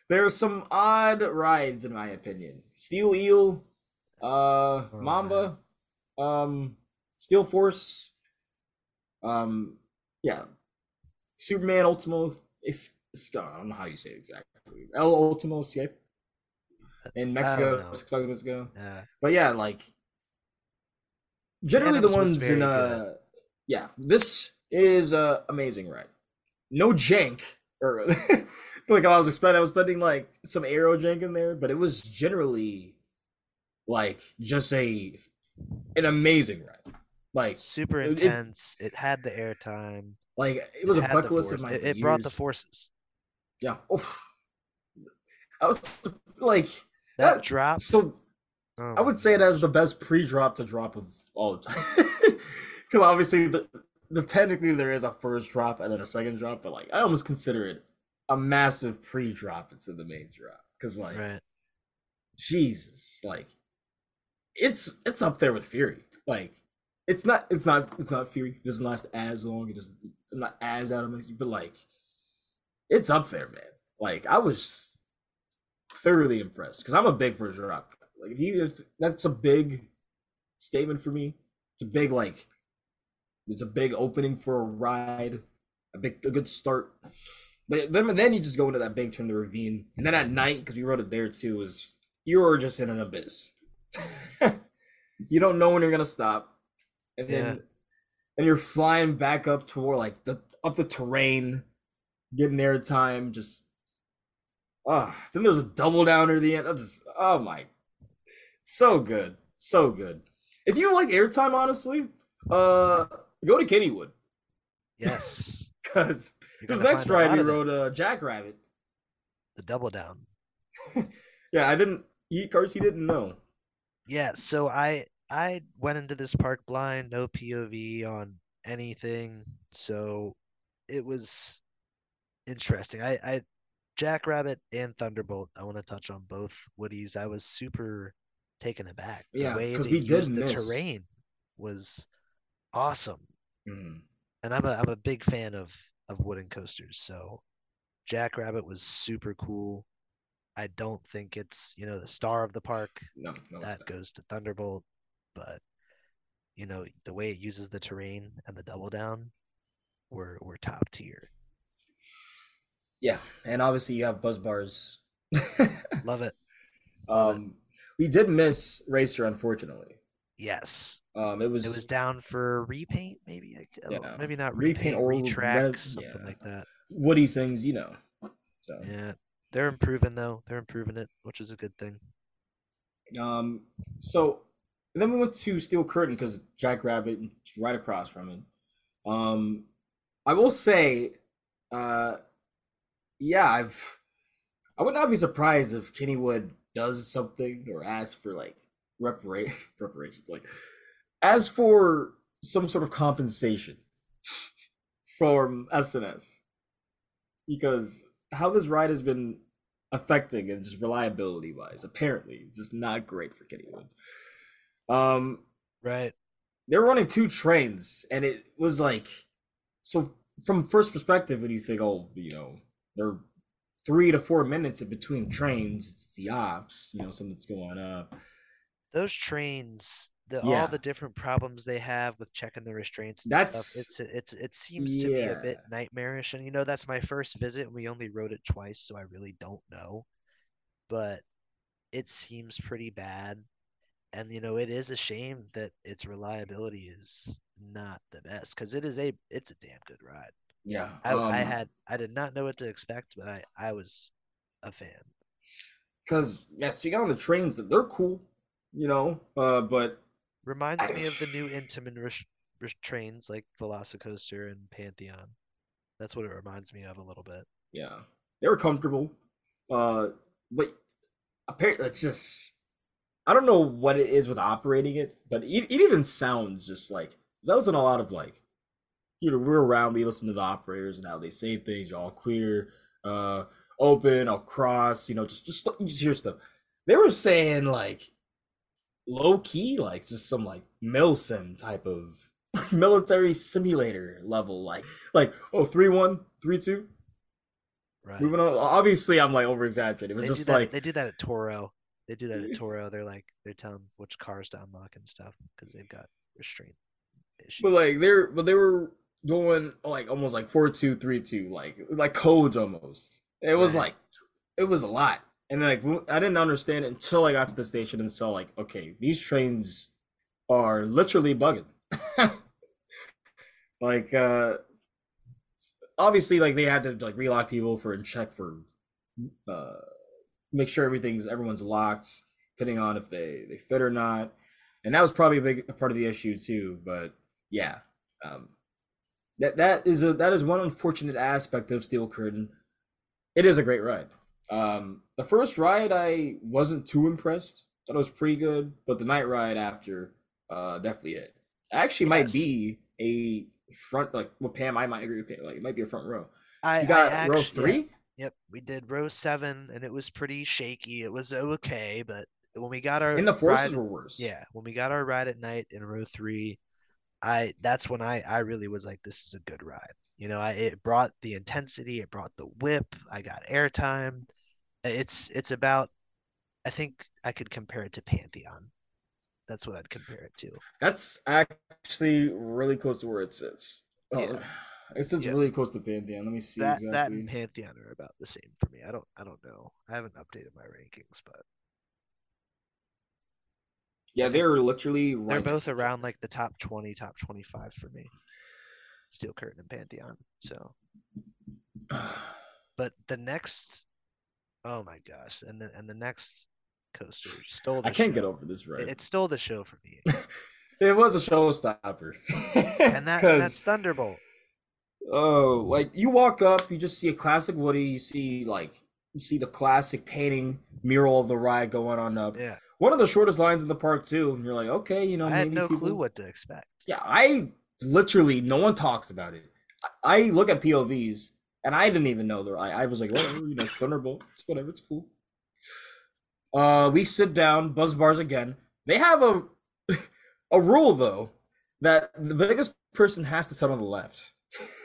there are some odd rides in my opinion. Steel Eel, uh, oh, Mamba, um, Steel Force, um, yeah, Superman Ultimo. It's, it's, I don't know how you say it exactly. El Ultimo Escape in Mexico, Mexico. Yeah. But yeah, like generally the ones in uh good. yeah this is uh amazing right no jank or like i was expecting i was putting like some arrow jank in there but it was generally like just a an amazing ride. Like super intense it, it, had the airtime. Like it was it a bucket list of my it, it brought the forces. Yeah. Oh i was like that, that drop? so oh i would say gosh. it has the best pre-drop to drop of all time. Because obviously, the, the technically there is a first drop and then a second drop, but like I almost consider it a massive pre-drop into the main drop. Because like, right. Jesus, like it's it's up there with Fury. Like it's not it's not it's not Fury. It doesn't last as long. It doesn't I'm not as out of my but like it's up there, man. Like I was thoroughly impressed because I'm a big first drop. Like if you if that's a big statement for me. It's a big like it's a big opening for a ride, a big a good start. But then then you just go into that big turn, the ravine, and then at night because we rode it there too was you're just in an abyss. you don't know when you're gonna stop, and then and you're flying back up toward like the up the terrain, getting airtime. Just ah, then there's a double down near the end. I just oh my, so good, so good. If you like airtime, honestly, uh, go to Kennywood Yes. because this next a ride we of rode uh, Jackrabbit. the double down. Yeah, I didn't. He, Carsey didn't know. Yeah, so I I went into this park blind, no POV on anything, so it was interesting. I I Jackrabbit and Thunderbolt, I want to touch on both Woodies. I was super taken aback. Yeah, way 'cause they we did used the miss- terrain was awesome. Mhm. And I'm a I'm a big fan of of wooden coasters, so Jackrabbit was super cool. I don't think it's, you know, the star of the park No, no, that goes to Thunderbolt, but you know the way it uses the terrain and the double down, were were top tier. Yeah, and obviously you have buzz bars. Love it. Love it. um, we did miss Racer, unfortunately. Yes, Um, it was it was down for repaint, maybe. I, I don't- Yeah. maybe not Repaint repaint, or retrack, ren- something yeah. like that. Woody things, you know. So, Yeah, they're improving though. They're improving it, which is a good thing. um, so and then we went to Steel Curtain because Jackrabbit is right across from it. Um, I will say, uh, yeah, I've I would not be surprised if Kennywood does something or asks for like repara- reparations, like as for some sort of compensation from S&S, because how this ride has been affecting and just reliability wise, apparently, just not great for Kennywood. Um, Right. they were running two trains and it was like so from first perspective when you think oh you know they're three to four minutes in between trains it's the ops you know something's going up Those trains, the Yeah. all the different problems they have with checking the restraints and That's- stuff, it's it's it seems to be a bit nightmarish. And you know, that's my first visit. and We only rode it twice, so I really don't know. But it seems pretty bad. And you know, it is a shame that its reliability is not the best because it is a it's a damn good ride. yeah I, I um, had I did not know what to expect, but I I was a fan. because yeah so you got on the trains that they're cool you know uh but Reminds me of the new Intamin res- res- trains like Velocicoaster and Pantheon. That's what it reminds me of a little bit. yeah they were comfortable uh but apparently it's just i don't know what it is with operating it but it, it even sounds just like I listen to a lot of like you know we're around we listen to the operators and how they say things all clear uh open all cross you know just just, you just hear stuff they were saying like low key like just some like milsim type of military simulator level like like oh three one three two Right. Moving on. Obviously, I'm like over exaggerating. It's just that. like they do that at Toro. They do that at Toro. They're like they're telling which cars to unlock and stuff because they've got restraint issues. But like they're but they were going like almost like four two three two like like codes almost. It was Right. like it was a lot, and like I didn't understand it until I got to the station and saw like okay these trains are literally bugging. like uh obviously like they had to like relock people for and check for uh make sure everything's everyone's locked depending on if they they fit or not. And that was probably a big part of the issue too but yeah um that that is a that is one unfortunate aspect of steel curtain. It is a great ride um the first ride i wasn't too impressed thought it was pretty good but the night ride after uh definitely it actually might be a front like well pam i might agree with pam like it might be a front row I you got I row actu- yeah, three Yep, we did row seven, and it was pretty shaky. It was okay, but when we got our and the forces ride- were worse yeah, when we got our ride at night in row three, I that's when I I really was like, this is a good ride. You know, I it brought the intensity, it brought the whip. I got airtime. It's it's about. I think I could compare it to Pantheon. That's what I'd compare it to. That's actually really close to where it sits. Oh, Yeah. It sits Yeah. really close to Pantheon. Let me see That that and Pantheon are about the same for me. I don't I don't know. I haven't updated my rankings, but Yeah, they're literally They're both around like the top 20, top 25 for me. Steel Curtain and Pantheon. So, but the next, oh my gosh, and the and the next coaster stole. The I can't get over this It, ride. it stole the show for me, It was a showstopper. and that 'Cause- that's Thunderbolt. Oh, like you walk up, you just see a classic Woody. You see like you see the classic painting mural of the ride going on up. Yeah, One of the shortest lines in the park too. And you're like, okay, you know, I had no people... clue what to expect. Yeah, I literally no one talks about it. I look at POVs and I didn't even know the I, I was like, whatever, you know, Thunderbolt, it's whatever, it's cool. Uh, we sit down, buzz bars again. They have a a rule though that the biggest person has to sit on the left,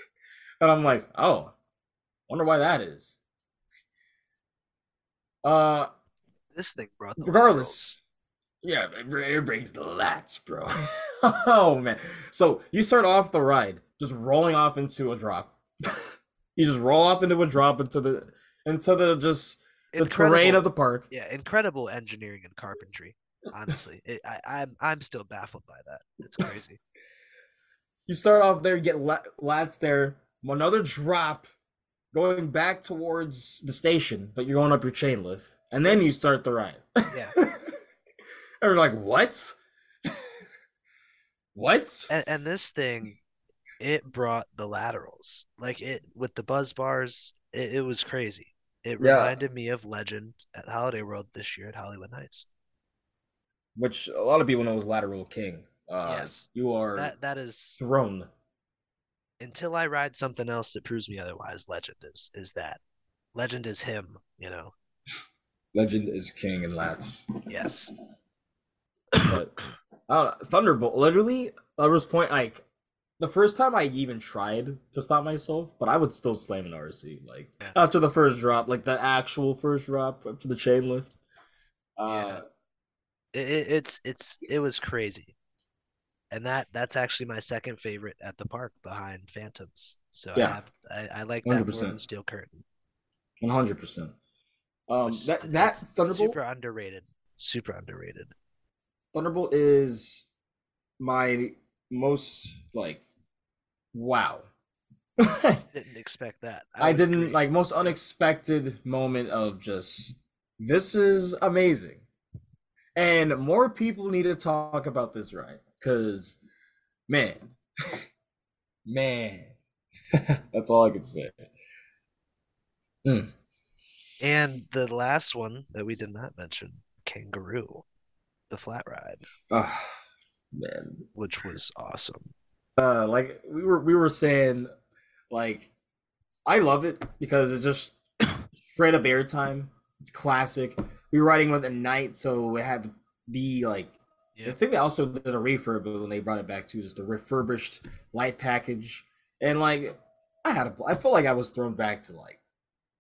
and I'm like, oh, wonder why that is. Uh, This thing brought the regardless, yeah, it brings the lats, bro. oh man! So you start off the ride just rolling off into a drop. You just roll off into a drop into the into the just the terrain of the park. yeah, incredible engineering and carpentry. Honestly, it, I, I'm I'm still baffled by that. It's crazy. You start off there, you get la- lats there, another drop, going back towards the station, but you're going up your chain lift, and then you start the ride. Yeah. and we're like, what? what? and, and this thing it brought the laterals like it with the buzz bars it, it was crazy it Yeah. reminded me of legend at holiday world this year at Holiwood Nights Which a lot of people know as Lateral King. Uh, Yes. You are that that is thrown. until i ride something else that proves me otherwise legend is is that legend is him you know Legend is king in lats. yes But I Thunderbolt. Literally, there was point like the first time I even tried to stop myself, but I would still slam an RC. Like Yeah. after the first drop, like the actual first drop up to the chain lift. Uh, it, it, it's it's it was crazy and that that's actually my second favorite at the park behind phantoms so Yeah. i have i, I like that more 100%. than steel curtain One hundred percent. Um, which that that Thunderbolt super underrated super underrated Thunderbolt is my most like wow. didn't expect that I would didn't agree. like most unexpected moment of just this is amazing. And more people need to talk about this ride cuz man man that's all I can say. Mm. and the last one that we did not mention kangaroo the flat ride Ah, man. which was awesome Uh like we were we were saying like I love it because it's just straight up airtime. It's classic. We were riding with a night so it had to be like yeah I think they also did a refurb when they brought it back too, just a refurbished light package. And like I had a I felt like I was thrown back to like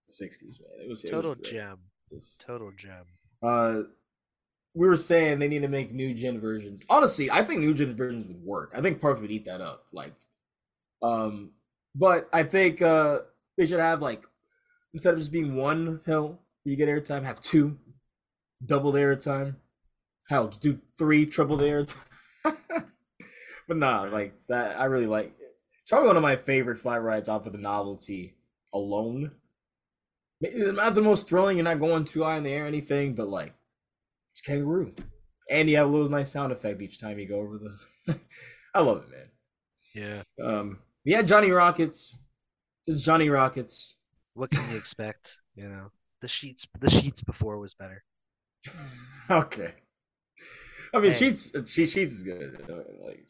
the sixties, man. It was it was total gem total gem Uh we were saying they need to make new gen versions. Honestly, I think new gen versions would work. I think Parks would eat that up. Like um but I think uh they should have like instead of just being one hill where you get airtime, have two, double the airtime. Hell, just do three, triple the airtime. but nah, like that I really like it's probably one of my favorite flight rides off of the novelty alone. Not the most thrilling, you're not going too high in the air or anything, but like it's kangaroo. And you have a little nice sound effect each time you go over the I love it, man. yeah Um, yeah, Johnny Rockets. Just Johnny Rockets. what can you expect you know the Sheetz the Sheetz before was better okay. I mean, Hey. Sheetz. She Sheetz is good. Like.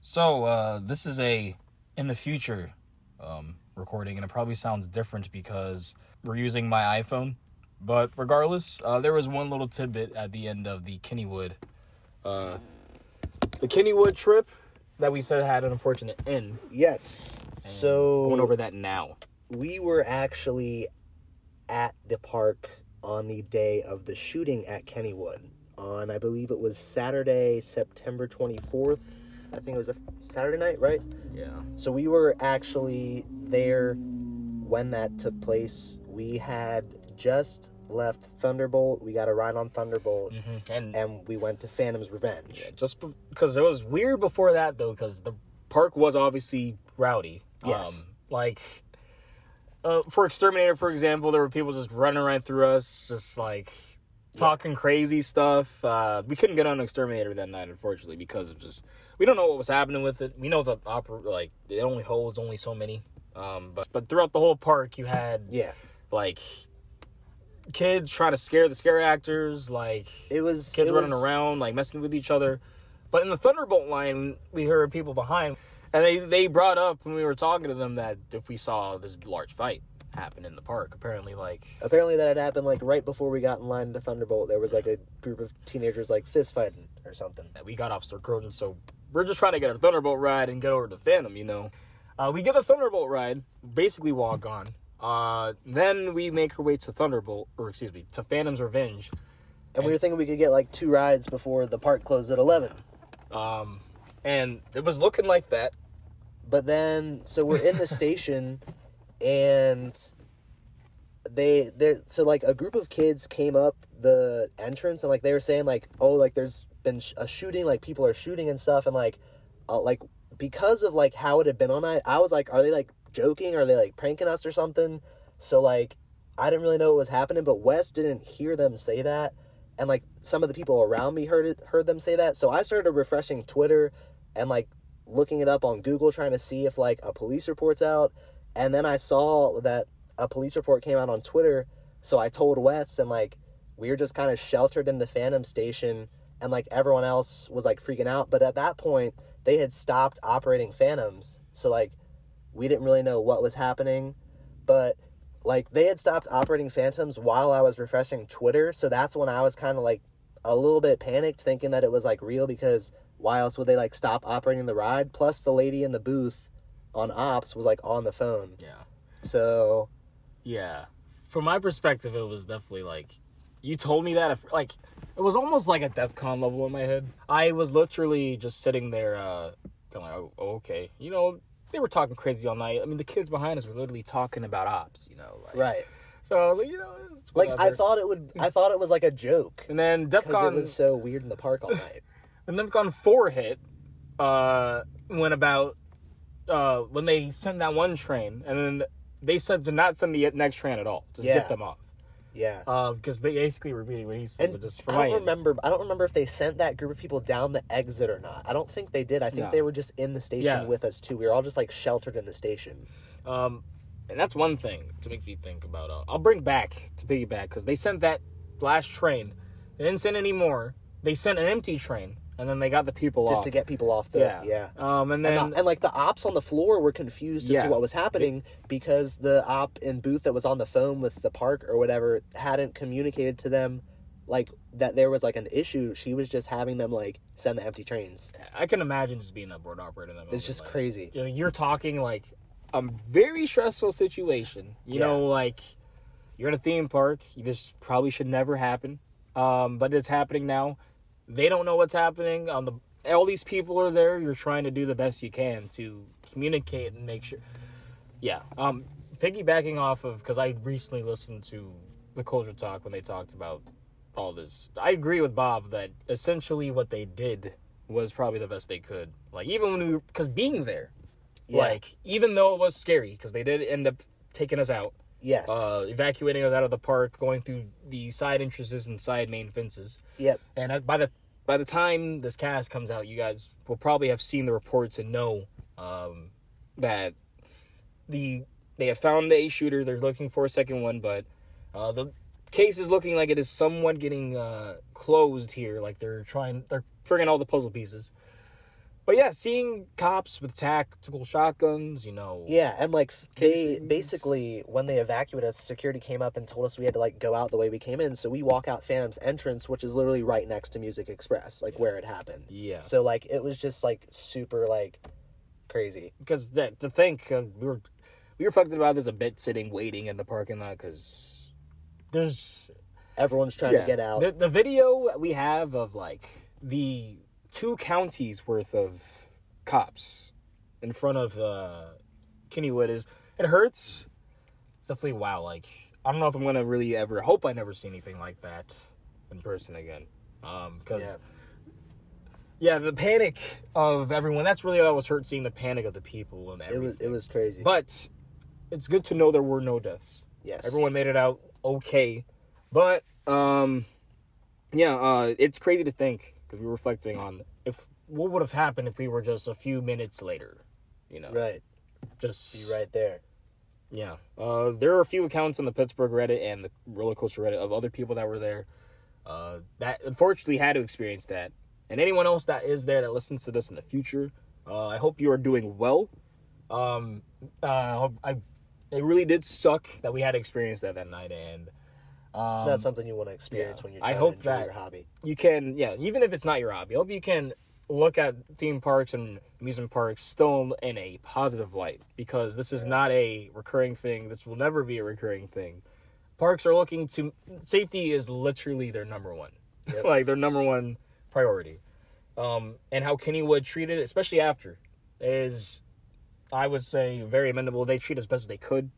So uh, this is a in the future um, recording, and it probably sounds different because we're using my iPhone. But regardless, uh, there was one little tidbit at the end of the Kennywood, uh, the Kennywood trip that we said had an unfortunate end. Yes. So Going over that now. we were actually at the park on the day of the shooting at Kennywood on I believe it was Saturday, September 24th. I think it was a Saturday night, right? Yeah. So we were actually there when that took place. We had just left Thunderbolt. We got a ride on Thunderbolt, Mhm. And and we went to Phantom's Revenge. Yeah, just because it was weird before that though, because the park was obviously rowdy. Yes. Um, like uh, for Exterminator, for example, there were people just running right through us, just like talking crazy stuff. Uh, we couldn't get on Exterminator that night, unfortunately, because of just we don't know what was happening with it. We know the opera like it only holds only so many. Um, but but throughout the whole park, you had Yeah, like kids trying to scare the scare actors, like it was kids it running was- around like messing with each other. But in the Thunderbolt line, we heard people behind, and they they brought up when we were talking to them that if we saw this large fight happen in the park, apparently like Apparently, that had happened like right before we got in line to Thunderbolt. There was like a group of teenagers like fist fighting or something. we got off Sir Croton, so we're just trying to get our Thunderbolt ride and get over to Phantom, you know. Uh, we get the Thunderbolt ride, basically walk on. Uh, then we make our way to Thunderbolt, or excuse me, to Phantom's Revenge. And we were thinking we could get like two rides before the park closed at eleven. Um, and it was looking like that. But then, so we're in the station, and they they so like a group of kids came up the entrance and like they were saying like oh like there's been sh- a shooting like people are shooting and stuff and like uh, like because of like how it had been all night I was like are they like joking? Are they like pranking us or something? So like I didn't really know what was happening but Wes didn't hear them say that and like some of the people around me heard it heard them say that. So I started refreshing Twitter and like looking it up on Google trying to see if like a police report's out. And then I saw that a police report came out on Twitter. So I told Wes and like we were just kind of sheltered in the Phantom station and like everyone else was like freaking out. But at that point they had stopped operating Phantoms. So like we didn't really know what was happening but like they had stopped operating Phantoms while I was refreshing Twitter so that's when I was kind of like a little bit panicked thinking that it was like real because why else would they like stop operating the ride plus the lady in the booth on ops was like on the phone Yeah. so Yeah. From my perspective, it was definitely like you told me that if, like it was almost like a DefCon level in my head. I was literally just sitting there, uh, kind of like, oh, okay, you know, they were talking crazy all night. I mean, the kids behind us were literally talking about ops, you know, like, right So I was like, you know, it's like I thought it would I thought it was like a joke And then DefCon, it was so weird in the park all night and DefCon four hit, uh, when about, uh, when they sent that one train, and then they said to not send the next train at all, just Yeah. get them off. Yeah Uh, because basically repeating what he said, and but just for I don't remember I don't remember if they sent that group of people down the exit or not I don't think they did I think No. they were just in the station Yeah. with us too we were all just like sheltered in the station Um, and that's one thing to make me think about. Uh, I'll bring back to piggyback because they sent that last train. They didn't send any more. They sent an empty train, and then they got the people off just off. to get people off the yeah, yeah Um, and And, then the- and like the ops on the floor were confused as Yeah. to what was happening because the op in booth that was on the phone with the park or whatever hadn't communicated to them like that there was like an issue. She was just having them like send the empty trains. I can imagine just being that board operator. In that It's just like, crazy. You know, you're talking like a very stressful situation. You Yeah. know, like you're in a theme park. This probably should never happen, um, but it's happening now. They don't know what's happening. On the all these people are there. You're trying to do the best you can to communicate and make sure. Yeah. Um, piggybacking off of because I recently listened to the Coaster Talk when they talked about all this. I agree with Bob that essentially what they did was probably the best they could. Like even when we because being there, Yeah. like even though it was scary because they did end up taking us out, Yes. uh, evacuating us out of the park, going through the side entrances and side main fences. yep. And by the by the time this cast comes out, you guys will probably have seen the reports and know um, that the they have found the a shooter. They're looking for a second one, but uh, the case is looking like it is somewhat getting uh, closed here. Like they're trying, they're figuring all the puzzle pieces. But yeah, seeing cops with tactical shotguns, you know, Yeah, and like f- they basically when they evacuated us, security came up and told us we had to like go out the way we came in. So we walk out Phantom's entrance, which is literally right next to Music Express, like where it happened. yeah. So like it was just like super like crazy. because that to think uh, we were we reflected about this a bit sitting waiting in the parking lot because there's Everyone's trying to get out. the, the video we have of like the two counties worth of cops in front of uh Kennywood is it hurts it's definitely wow like I don't know if I'm gonna really ever hope I never see anything like that in person again. Um, because Yeah. yeah. the panic of everyone. That's really what I was hurt seeing the panic of the people and It everything. was it was crazy. But it's good to know there were no deaths. yes, Everyone made it out okay. But um yeah, uh it's crazy to think because we were reflecting on if what would have happened if we were just a few minutes later, you know. right, Just be right there. Yeah. Uh there are a few accounts on the Pittsburgh Reddit and the roller coaster Reddit of other people that were there uh that unfortunately had to experience that. And anyone else that is there that listens to this in the future, uh I hope you are doing well. Um uh I it really did suck that we had to experience that that night and um, It's not something you want to experience yeah. when you're I trying hope to enjoy that- your hobby. you can yeah even if it's not your hobby i hope you can look at theme parks and amusement parks still in a positive light because this is not a recurring thing. This will never be a recurring thing. Parks are looking to safety is literally their number one. Like their number one priority. Um and how kennywood treated it especially after is i would say very amendable they treat as best as they could.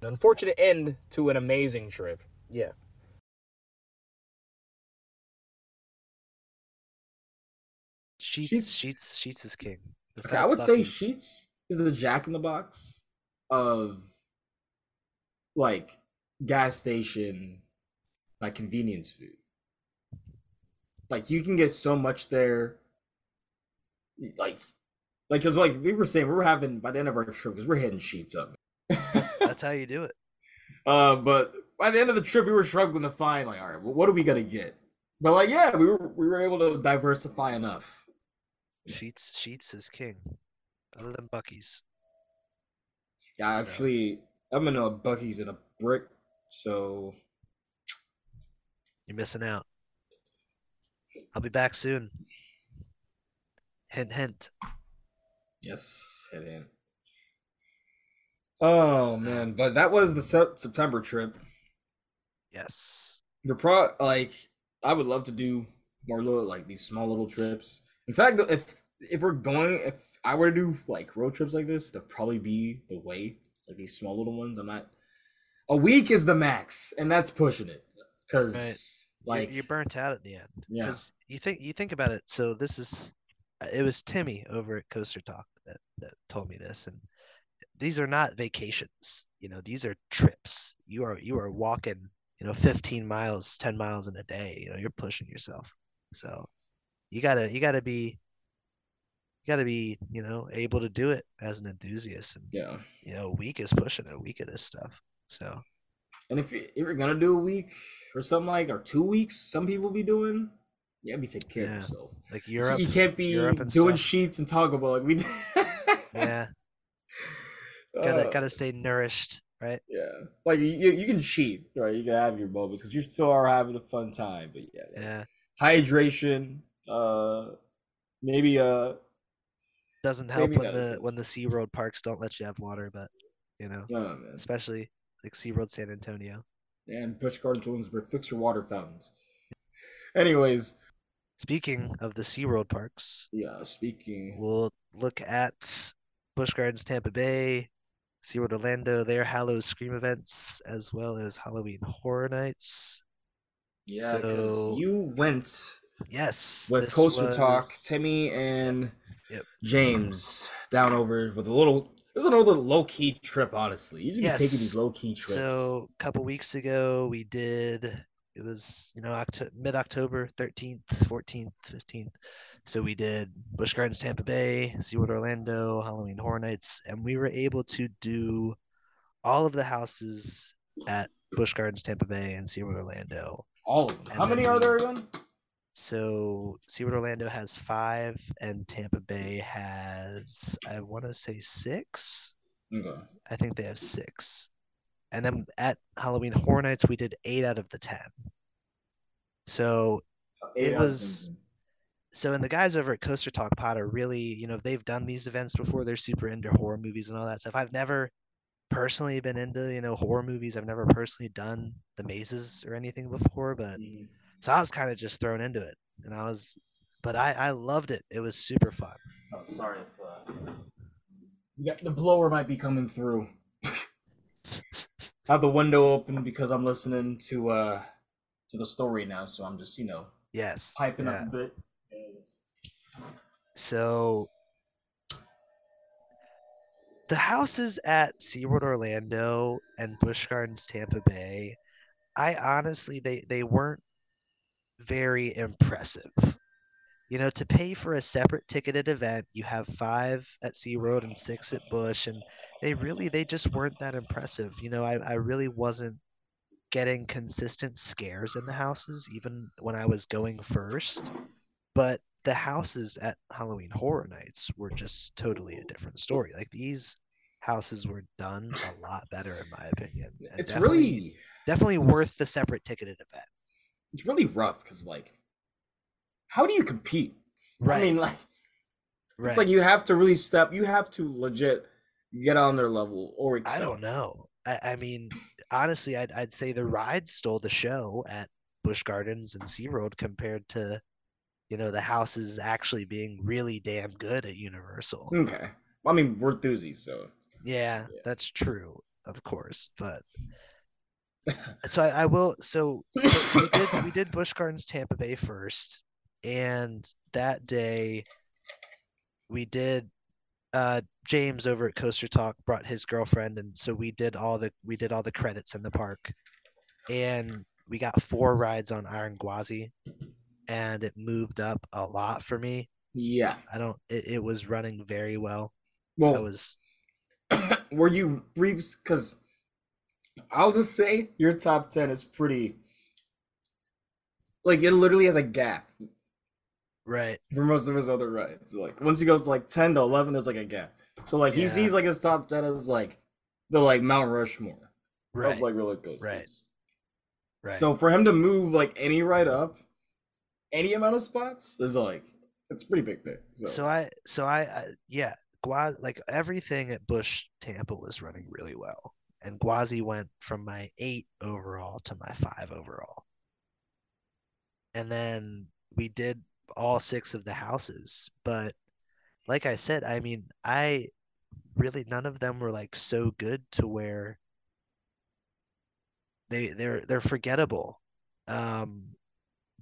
An unfortunate end to an amazing trip Yeah, Sheetz, Sheetz- Sheetz, Sheetz is king. Okay, I would say Buc-ee's. Sheetz is the Jack in the Box of like gas station, like convenience food. Like you can get so much there. Like, like because like we were saying, we were having by the end of our trip because we're hitting Sheetz up. That's, that's how you do it. Uh, but by the end of the trip, we were struggling to find like, all right, well, what are we gonna get? But like, yeah, we were we were able to diversify enough. Sheetz, Sheetz is king. Other than Buc-ee's. Yeah, actually, I'm in a Buc-ee's and a brick, so You're missing out. I'll be back soon. Hint, hint. yes, head in. Oh man, but that was the Sep- September trip. Yes. The pro like I would love to do more little like these small little trips. In fact, if if we're going, if I were to do like road trips like this, that'd probably be the way. It's like these small little ones. I'm not. A week is the max, and that's pushing it. Cause You're- like you're, burnt out at the end. Yeah. Because you think you think about it. So this is, it was Timmy over at Coaster Talk that that told me this, and these are not vacations. You know, these are trips. You are you are walking. You know, 15 miles, 10 miles in a day. You know, you're pushing yourself. So you gotta you gotta be you gotta be you know able to do it as an enthusiast and yeah. you know a week is pushing a week of this stuff so And if, you, if you're gonna do a week or something like or two weeks, some people be doing. Yeah, be taking care Yeah. of yourself. like Europe you can't be doing stuff. Sheetz and talk about like we. yeah gotta Uh, gotta stay nourished right Yeah, like you, you can cheat, right? You can have your moments because you still are having a fun time. But yeah, yeah hydration. Uh, maybe uh, doesn't help when is the when the SeaWorld parks don't let you have water but you know oh especially like SeaWorld San Antonio and Busch Gardens Williamsburg, fix your water fountains. Anyways, speaking of the SeaWorld parks yeah. Speaking, we'll look at Busch Gardens Tampa Bay SeaWorld Orlando their Howl-O-Scream events as well as Halloween Horror Nights yeah, because So- you went yes with Coaster Talk, Timmy and Yep. James down over with a little. It was another low key trip, honestly. You should be taking these low key trips. So a couple weeks ago, we did. It was you know Octo- mid October, thirteenth, fourteenth, fifteenth. So we did Busch Gardens, Tampa Bay, SeaWorld Orlando, Halloween Horror Nights, and we were able to do all of the houses at Busch Gardens, Tampa Bay, and SeaWorld Orlando. all of them. How many are there again? So SeaWorld Orlando has five, and Tampa Bay has I want to say six. Okay. I think they have six. And then at Halloween Horror Nights, we did eight out of the ten. So It Eight of was- 10. So and the guys over at Coaster Talk Pod are really, you know, they've done these events before. They're super into horror movies and all that stuff. I've never personally been into, you know, horror movies. I've never personally done the mazes or anything before, but Mhm. so I was kind of just thrown into it. And I was but I, I loved it. It was super fun. Oh, sorry if uh, we got, the blower might be coming through. I have the window open because I'm listening to uh to the story now, so I'm just you know Yes. piping yeah. up a bit. So the houses at SeaWorld Orlando and Busch Gardens Tampa Bay, I honestly they they weren't very impressive. You know, to pay for a separate ticketed event, you have five at SeaWorld and six at Busch, and they really they just weren't that impressive. You know, I, I really wasn't getting consistent scares in the houses, even when I was going first. But the houses at Halloween Horror Nights were just totally a different story. Like these houses were done a lot better, in my opinion. and It's definitely- really definitely worth the separate ticketed event. it's really rough because like, how do you compete? Right. I mean, like right. it's like you have to really step. You have to legit get on their level or I don't know. I, I mean, honestly, I'd I'd say the rides stole the show at Busch Gardens and SeaWorld compared to, you know, the house is actually being really damn good at Universal. Okay. I mean, we're enthusiasts, so Yeah, Yeah. that's true, of course. But so I, I will. So we did we did Busch Gardens Tampa Bay first, and that day we did. Uh, James over at Coaster Talk brought his girlfriend, and so we did all the we did all the credits in the park, and we got four rides on Iron Gwazi, and it moved up a lot for me. yeah. I don't. It, it was running very well. Well, I was were you briefs? Because I'll just say your top ten is pretty. Like it literally has a gap right. for most of his other rides. Like once you go to like ten to eleven, there's like a gap. So like he Yeah. sees like his top ten as like the like Mount Rushmore Right. of like roller coasters. Right. Right. So for him to move like any ride up, any amount of spots is like it's a pretty big thing. So, So I, so I, I yeah, Gua, like everything at Busch Tampa was running really well, and Gwazi went from my eight overall to my five overall, and then we did all six of the houses. But like I said, I mean, I really none of them were like so good to where they they're they're forgettable. Um,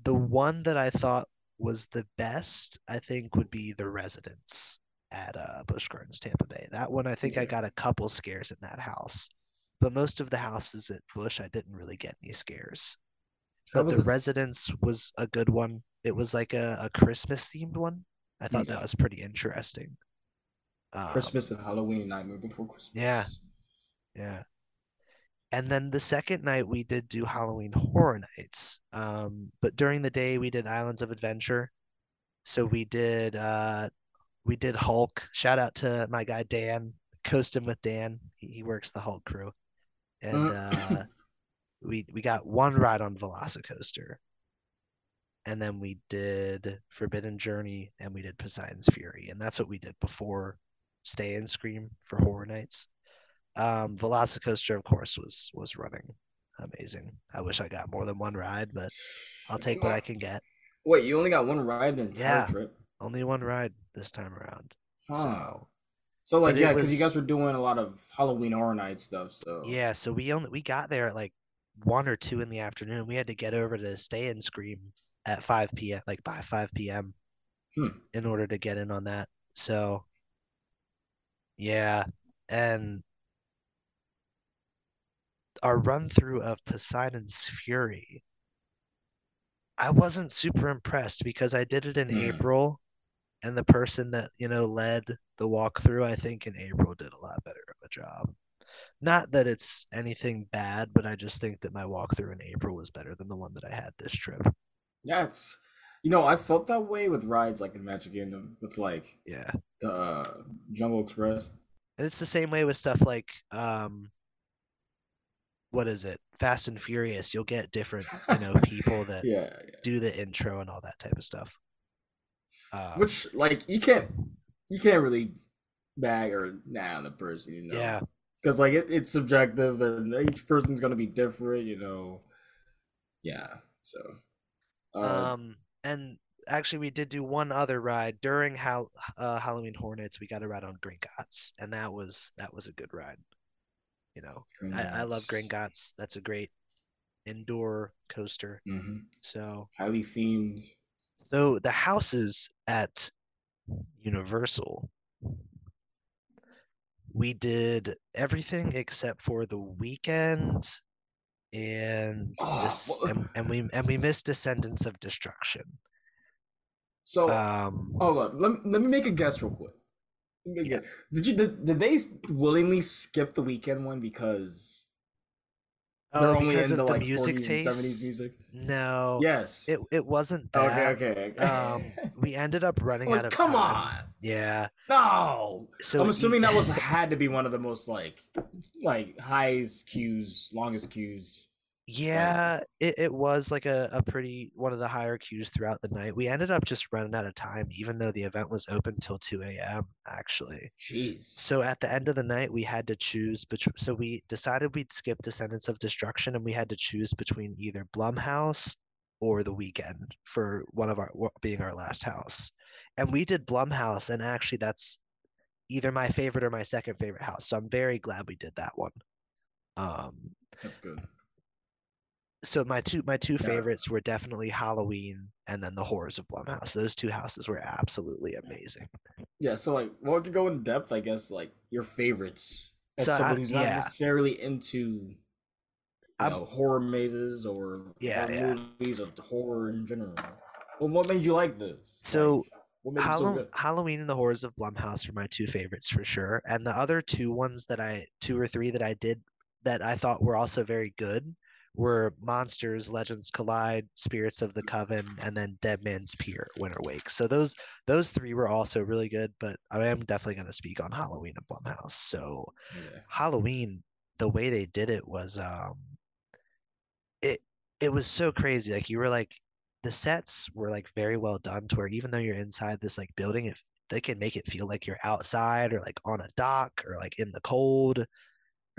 the one that I thought was the best, I think, would be the residence at uh, Busch Gardens, Tampa Bay. That one, I think I got a couple scares in that house, but most of the houses at Busch, I didn't really get any scares. But the the- residence was a good one. It was like a, a Christmas themed one. I thought that was pretty interesting. Um, Christmas and Halloween, Nightmare Before Christmas. Yeah. Yeah. And then the second night we did do Halloween Horror Nights. Um, but during the day we did Islands of Adventure. So we did uh we did Hulk. Shout out to my guy Dan, coasting with Dan. He, he works the Hulk crew. And uh we we got one ride on Velocicoaster. And then we did Forbidden Journey and we did Poseidon's Fury. And that's what we did before Stay and Scream for Horror Nights. Um, Velocicoaster, of course, was was running amazing. I wish I got more than one ride, but I'll take what I can get. Wait, you only got one ride the entire Yeah. trip? Only one ride this time around. Huh. So So like yeah, because you guys were doing a lot of Halloween Horror Night stuff. So yeah, so we only we got there at like one or two in the afternoon. We had to get over to Stay and Scream at 5 p.m. like by 5 p.m. Hmm. in order to get in on that. So yeah, and our run through of Poseidon's Fury, I wasn't super impressed because I did it in Hmm. April, and the person that you know led the walkthrough, I think in April did a lot better of a job. Not that it's anything bad, but I just think that my walkthrough in April was better than the one that I had this trip. yeah, it's you know I felt that way with rides like in Magic Kingdom with like Yeah. the uh, Jungle Express. And it's the same way with stuff like um what is it? Fast and Furious. You'll get different, you know, people that Yeah, yeah. do the intro and all that type of stuff. Um, Which like you can't you can't really bag or nah on the person, you know. yeah, Because like it, it's subjective and each person's gonna be different, you know. Yeah. So. Uh, um and actually we did do one other ride during how uh, Halloween Hornets. We got a ride on Gringotts, and that was that was a good ride. You know, I, I love Gringotts. That's a great indoor coaster. hmm So, Highly themed. so the houses at Universal, we did everything except for the Weeknd and Oh, this, and, and we and we missed Descendants of Destruction. So Um, hold on. Let me, let me make a guess real quick. Let me make a guess. Did you did, did they willingly skip the Weeknd one because oh, only because into of the like music 40s and 70s music? No, Yes. it it wasn't that. okay. okay. Um, we ended up running Like, out of come time. on. Yeah. No. So I'm assuming that was had to be one of the most like like highest queues, longest queues. Yeah, it, it was like a, a pretty one of the higher queues throughout the night. We ended up just running out of time, even though the event was open till 2 a.m. actually. Jeez. So at the end of the night, we had to choose between. So we decided we'd skip Descendants of Destruction, and we had to choose between either Blumhouse or The Weeknd for one of our being our last house. And we did Blumhouse, and actually, that's either my favorite or my second favorite house. So I'm very glad we did that one. Um, That's good. So my two my two Yeah. favorites were definitely Halloween and then the Horrors of Blumhouse. Those two houses were absolutely amazing. Yeah, so like what would you go in depth, I guess, like your favorites as So, someone I- who's not yeah. necessarily into you know, horror mazes or Yeah, horror yeah. movies or horror in general. Well, what made you like those? So, Like, them so Halloween and the Horrors of Blumhouse were my two favorites for sure. And the other two ones that I two or three that I did that I thought were also very good were Monsters, Legends Collide, Spirits of the Coven, and then Dead Man's Pier, Winter Wake. So those those three were also really good, but I am definitely going to speak on Halloween and Blumhouse. So Yeah. Halloween, the way they did it was um it it was so crazy. Like you were like the sets were like very well done to where even though you're inside this like building, it they can make it feel like you're outside or like on a dock or like in the cold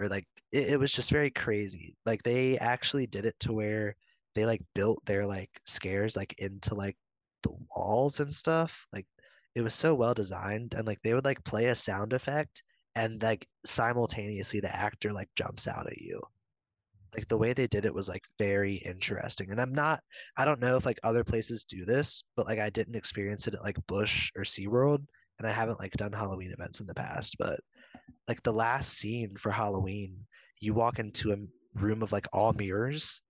or like it, it was just very crazy. Like they actually did it to where they like built their like scares like into like the walls and stuff. Like it was so well designed and like they would like play a sound effect and like simultaneously the actor like jumps out at you. Like the way they did it was like very interesting. And I'm not I don't know if like other places do this, but like I didn't experience it at like Busch or SeaWorld and I haven't like done Halloween events in the past, but like the last scene for Halloween, you walk into a room of like all mirrors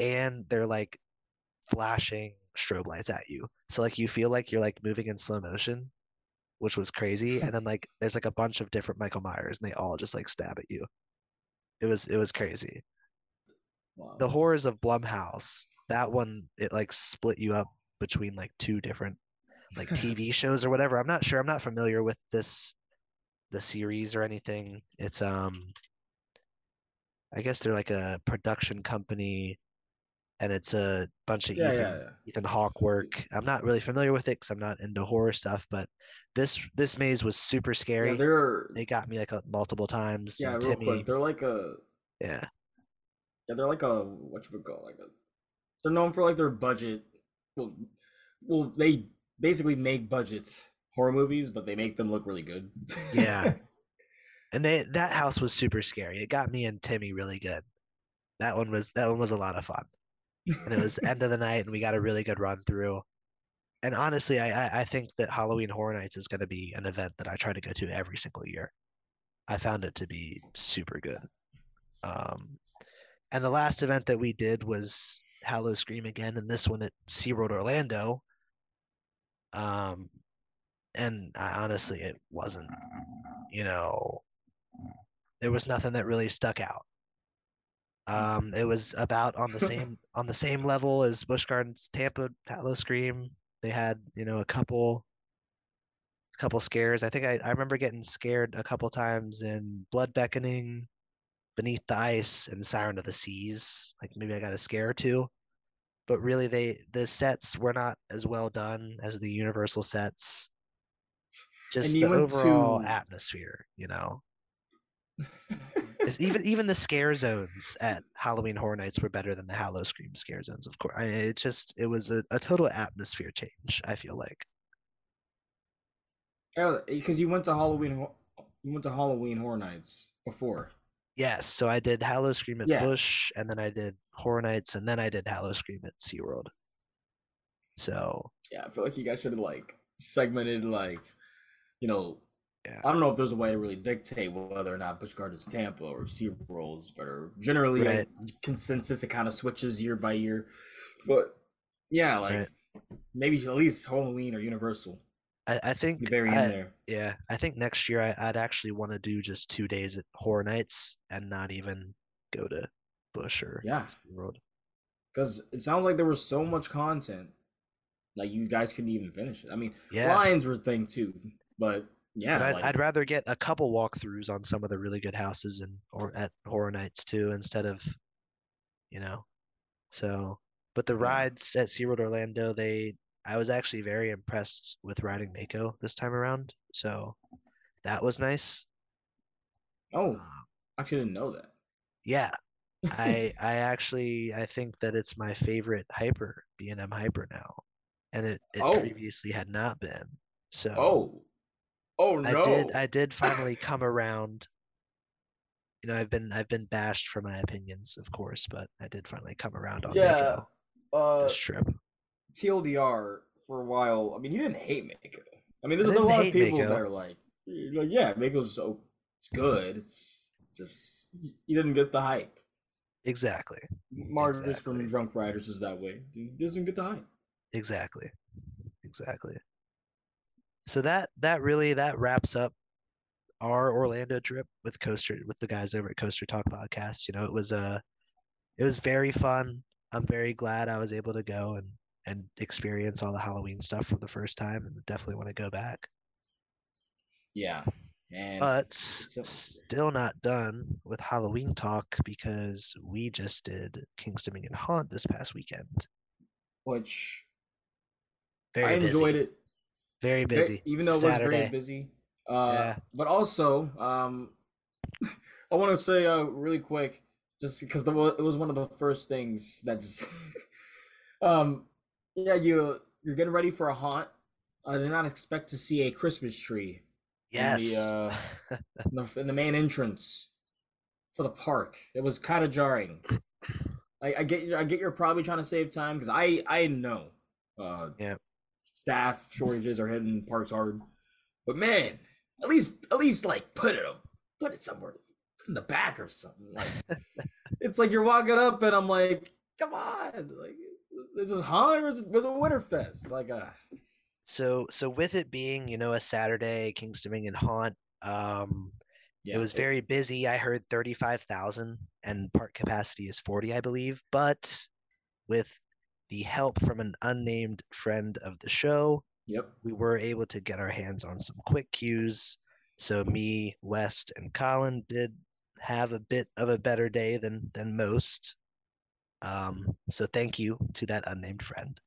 and they're like flashing strobe lights at you. So like you feel like you're like moving in slow motion, which was crazy. And then like there's like a bunch of different Michael Myers and they all just like stab at you. It was it was crazy. Wow. The horrors of Blumhouse, that one it like split you up between like two different like TV shows or whatever. I'm not sure. I'm not familiar with this the series or anything. It's um I guess they're like a production company and it's a bunch of yeah, Ethan, yeah, yeah. Ethan Hawke work. I'm not really familiar with it because I'm not into horror stuff, but this this maze was super scary. Yeah, they're They got me like a, multiple times. yeah, real Timmy, quick. They're like a yeah, yeah, they're like a what you would call like a. They're known for like their budget. Well, well, they basically make budget horror movies, but they make them look really good. Yeah. and they that house was super scary. It got me and Timmy really good. That one was that one was a lot of fun. and it was end of the night and we got a really good run through and honestly I, I think that halloween horror nights is going to be an event that i try to go to every single year i found it to be super good um and the last event that we did was Howl-O-Scream again and this one at seaworld orlando um and I, honestly it wasn't you know there was nothing that really stuck out um, it was about on the same on the same level as Busch Gardens Tampa Howl-O-Scream. They had, you know, a couple a couple scares. I think I, I remember getting scared a couple times in Blood Beckoning, Beneath the Ice, and Siren of the Seas. Like maybe I got a scare or two. But really they the sets were not as well done as the Universal sets. Just the overall to- atmosphere, you know. It's even even the scare zones at Halloween Horror Nights were better than the Howl-O-Scream scare zones. Of course, I, it just it was a, a total atmosphere change. I feel like oh, eh, Yeah, because you went to Halloween. You went to Halloween Horror Nights before. Yes, so I did Howl-O-Scream at Yeah. Busch, and then I did Horror Nights, and then I did Howl-O-Scream at SeaWorld. So Yeah, I feel like you guys should have like segmented like, you know, Yeah. I don't know if there's a way to really dictate whether or not Busch Gardens Tampa or SeaWorld is better. Generally, Right. consensus it kind of switches year by year, but yeah, like Right. maybe at least Halloween or Universal I, I think very in there. Yeah, I think next year I, I'd actually want to do just two days at Horror Nights and not even go to Busch or Yeah. SeaWorld. Because it sounds like there was so much content, like you guys couldn't even finish it. I mean, Yeah, Lions were a thing too, but yeah, but I'd, like, I'd rather get a couple walkthroughs on some of the really good houses and or at Horror Nights too, instead of, you know, so. But the rides at SeaWorld Orlando, they I was actually very impressed with riding Mako this time around, so that was nice. oh, uh, I actually didn't know that. Yeah, I I actually I think that it's my favorite hyper B&M hyper now, and it it Oh. previously had not been. So oh, oh no, I did I did finally come around. You know, I've been I've been bashed for my opinions, of course, but I did finally come around on yeah. Mako Uh, this trip. TLDR for a while. I mean, you didn't hate Mako. I mean, there's I a lot of people Mako. that are like, like, yeah, Mako's so it's good. It's just you didn't get the hype. Exactly, Marcus Exactly. from Drunk Riders is that way. He doesn't get the hype. exactly, exactly. So that that really that wraps up our Orlando trip with Coaster with the guys over at Coaster Talk Podcast. You know, it was uh it was very fun. I'm very glad I was able to go and and experience all the Halloween stuff for the first time and definitely want to go back. Yeah, and But so- still not done with Halloween talk because we just did King's Dominion Haunt this past weekend. which Very I busy. enjoyed it. Very Ve- busy. even though it was very busy. Uh, Yeah. But also, um, I want to say uh, really quick, just because the, it was one of the first things that just, um, yeah, you you're getting ready for a haunt. I did not expect to see a Christmas tree Yes. uh, in the, in the main entrance for the park. It was kind of jarring. I, I get I get you're probably trying to save time because I I know uh Yeah. Staff shortages are hitting parks hard, but man, at least at least like put it put it somewhere in the back or something. Like it's like you're walking up and I'm like, come on, like this is or is it, was it Winterfest? Like uh So so with it being, you know, a Saturday, King's Dominion Haunt, um, yeah, it was very busy. I heard 35,000 and park capacity is 40, I believe. But with the help from an unnamed friend of the show, yep. we were able to get our hands on some quick queues. So me, West, and Colin did have a bit of a better day than than most. Um, so thank you to that unnamed friend.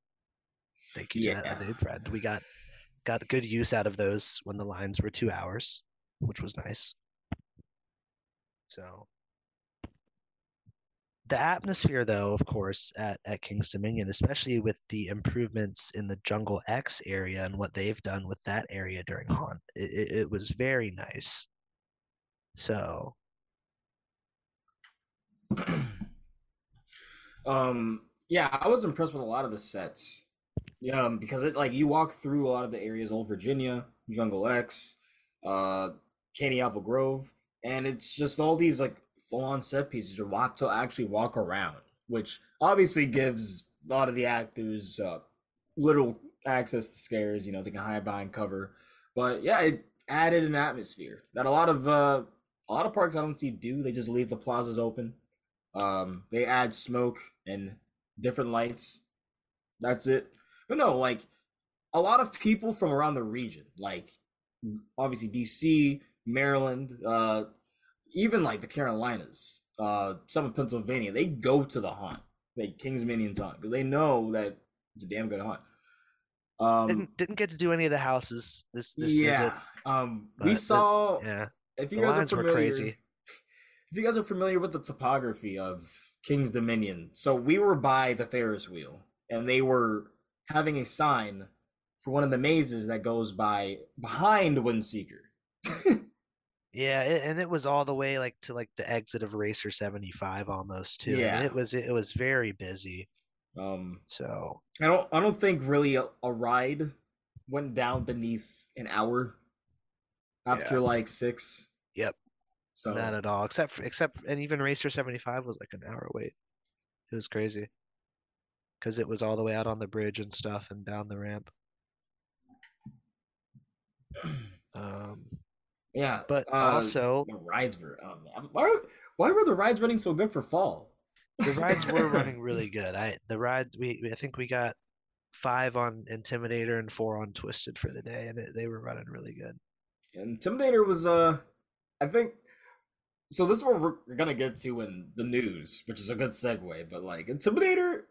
Thank you to that unnamed friend. We got got good use out of those when the lines were two hours, which was nice. So the atmosphere though of course at, at king's dominion especially with the improvements in the jungle x area and what they've done with that area during haunt it, it, was very nice. So um yeah i was impressed with a lot of the sets. Um, because it like you walk through a lot of the areas old virginia jungle x uh candy apple grove and it's just all these like full-on set pieces to walk to actually walk around which obviously gives a lot of the actors uh little access to scares you know they can hide behind cover but yeah it added an atmosphere that a lot of uh a lot of parks i don't see do they just leave the plazas open um, they add smoke and different lights. That's it. But no, like a lot of people from around the region, like obviously DC, Maryland, uh, even like the Carolinas, uh, some of Pennsylvania, they go to the haunt, like King's Dominion's haunt, because they know that it's a damn good haunt. Um, didn't didn't get to do any of the houses this this yeah. visit Um, we the- saw. yeah If you the guys are familiar, crazy. if you guys are familiar with the topography of King's Dominion, so we were by the Ferris wheel, and they were having a sign for one of the mazes that goes by behind Windseeker. Yeah, it, and it was all the way like to like the exit of Racer 75 almost too. I mean, Yeah. it was it was very busy. Um, So I don't I don't think really a, a ride went down beneath an hour after like six. Yep. So not at all. Except for, except and even Racer 75 was like an hour wait. It was crazy. Because it was all the way out on the bridge and stuff and down the ramp. Um, yeah, but uh, also the rides were. Oh man, why why were the rides running so good for fall? the rides were running really good. I the rides we I think we got five on Intimidator and four on Twisted for the day, and they, they were running really good. Intimidator was uh, I think. So this is what we're we're gonna get to in the news, which is a good segue. But like Intimidator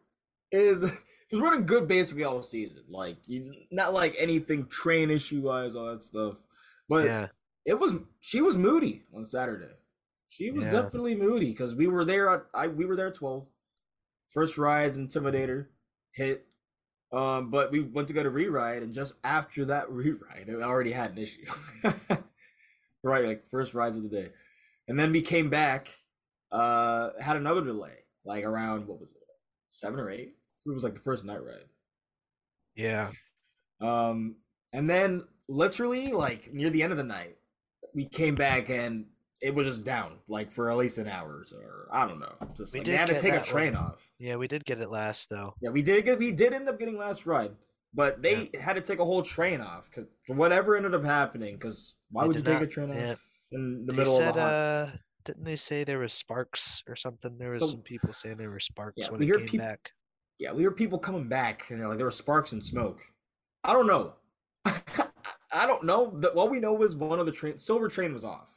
is was running good basically all season. Like you, not like anything train issue wise, all that stuff. But Yeah, it was she was moody on Saturday. She was Yeah. definitely moody because we were there at I we were there at twelve. First rides Intimidator hit, um, but we went to go to re-ride, and just after that re-ride, it already had an issue. right, like first rides of the day, and then we came back, uh, had another delay, like around what was it, seven or eight? It was like the first night ride. yeah. Um, and then literally like near the end of the night, we came back and it was just down like for at least an hour or I don't know. Just We like they had to take a train one. off. Yeah, we did get it last though. Yeah, we did get we did end up getting last ride, but they had to take a whole train off because whatever ended up happening. Because why They would you did take a not- train off yeah. in the They middle said, of hot? uh, didn't they say there was sparks or something? There was So- some people saying there were sparks Yeah, when we it came peop- back. Yeah, we heard people coming back and they're like there were sparks and smoke. I don't know. I don't know. The, all we know is one of the train silver train was off.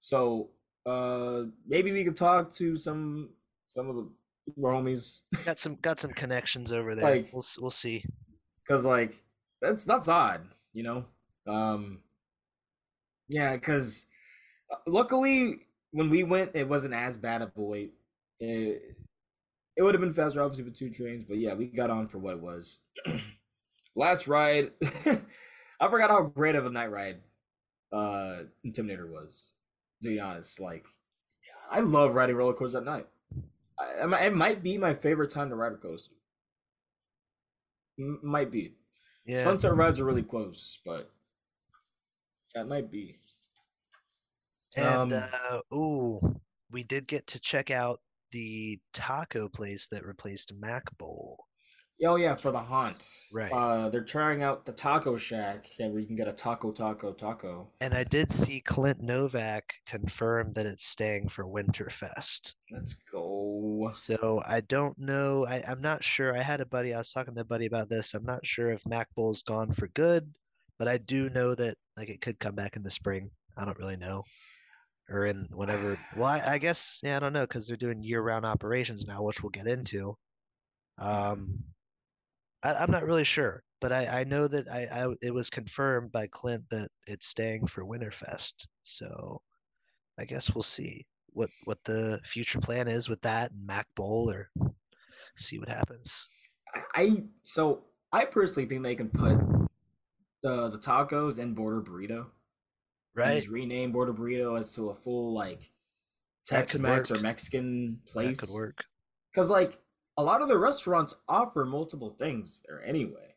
So uh maybe we could talk to some some of the homies Got some got some connections over there. Like- we'll we'll see. because like that's that's odd, you know. Um yeah, because luckily when we went, it wasn't as bad of a wait. It, it would have been faster, obviously, with two trains, but yeah, we got on for what it was. Last ride, I forgot how great of a night ride uh Intimidator was. To be honest, like I love riding roller coasters at night. I, it might- be my favorite time to ride a coaster. M- might be. Yeah, Sunset rides are really close, but that might be. and um, uh, ooh, we did get to check out the taco place that replaced Mac Bowl. Oh yeah, for the haunt. Right. Uh, they're trying out the Taco Shack, and where you can get a taco, taco, taco. And I did see Clint Novak confirm that it's staying for Winterfest. Let's go. So I don't know. I, I'm not sure. I had a buddy, I was talking to a buddy about this. I'm not sure if Mac Bowl's gone for good, but I do know that like it could come back in the spring. I don't really know. Or in whenever. Well, I, I guess, yeah, I don't know, because they're doing year-round operations now, which we'll get into. Um, I, I'm not really sure, but I, I know that I, I it was confirmed by Clint that it's staying for Winterfest. So I guess we'll see what what the future plan is with that and Mac Bowl or see what happens. I- so I personally think they can put the the tacos and Border Burrito. Right? Just rename Border Burrito as to a full like Tex-Mex or work. Mexican That place. could work. Because like a lot of the restaurants offer multiple things there anyway.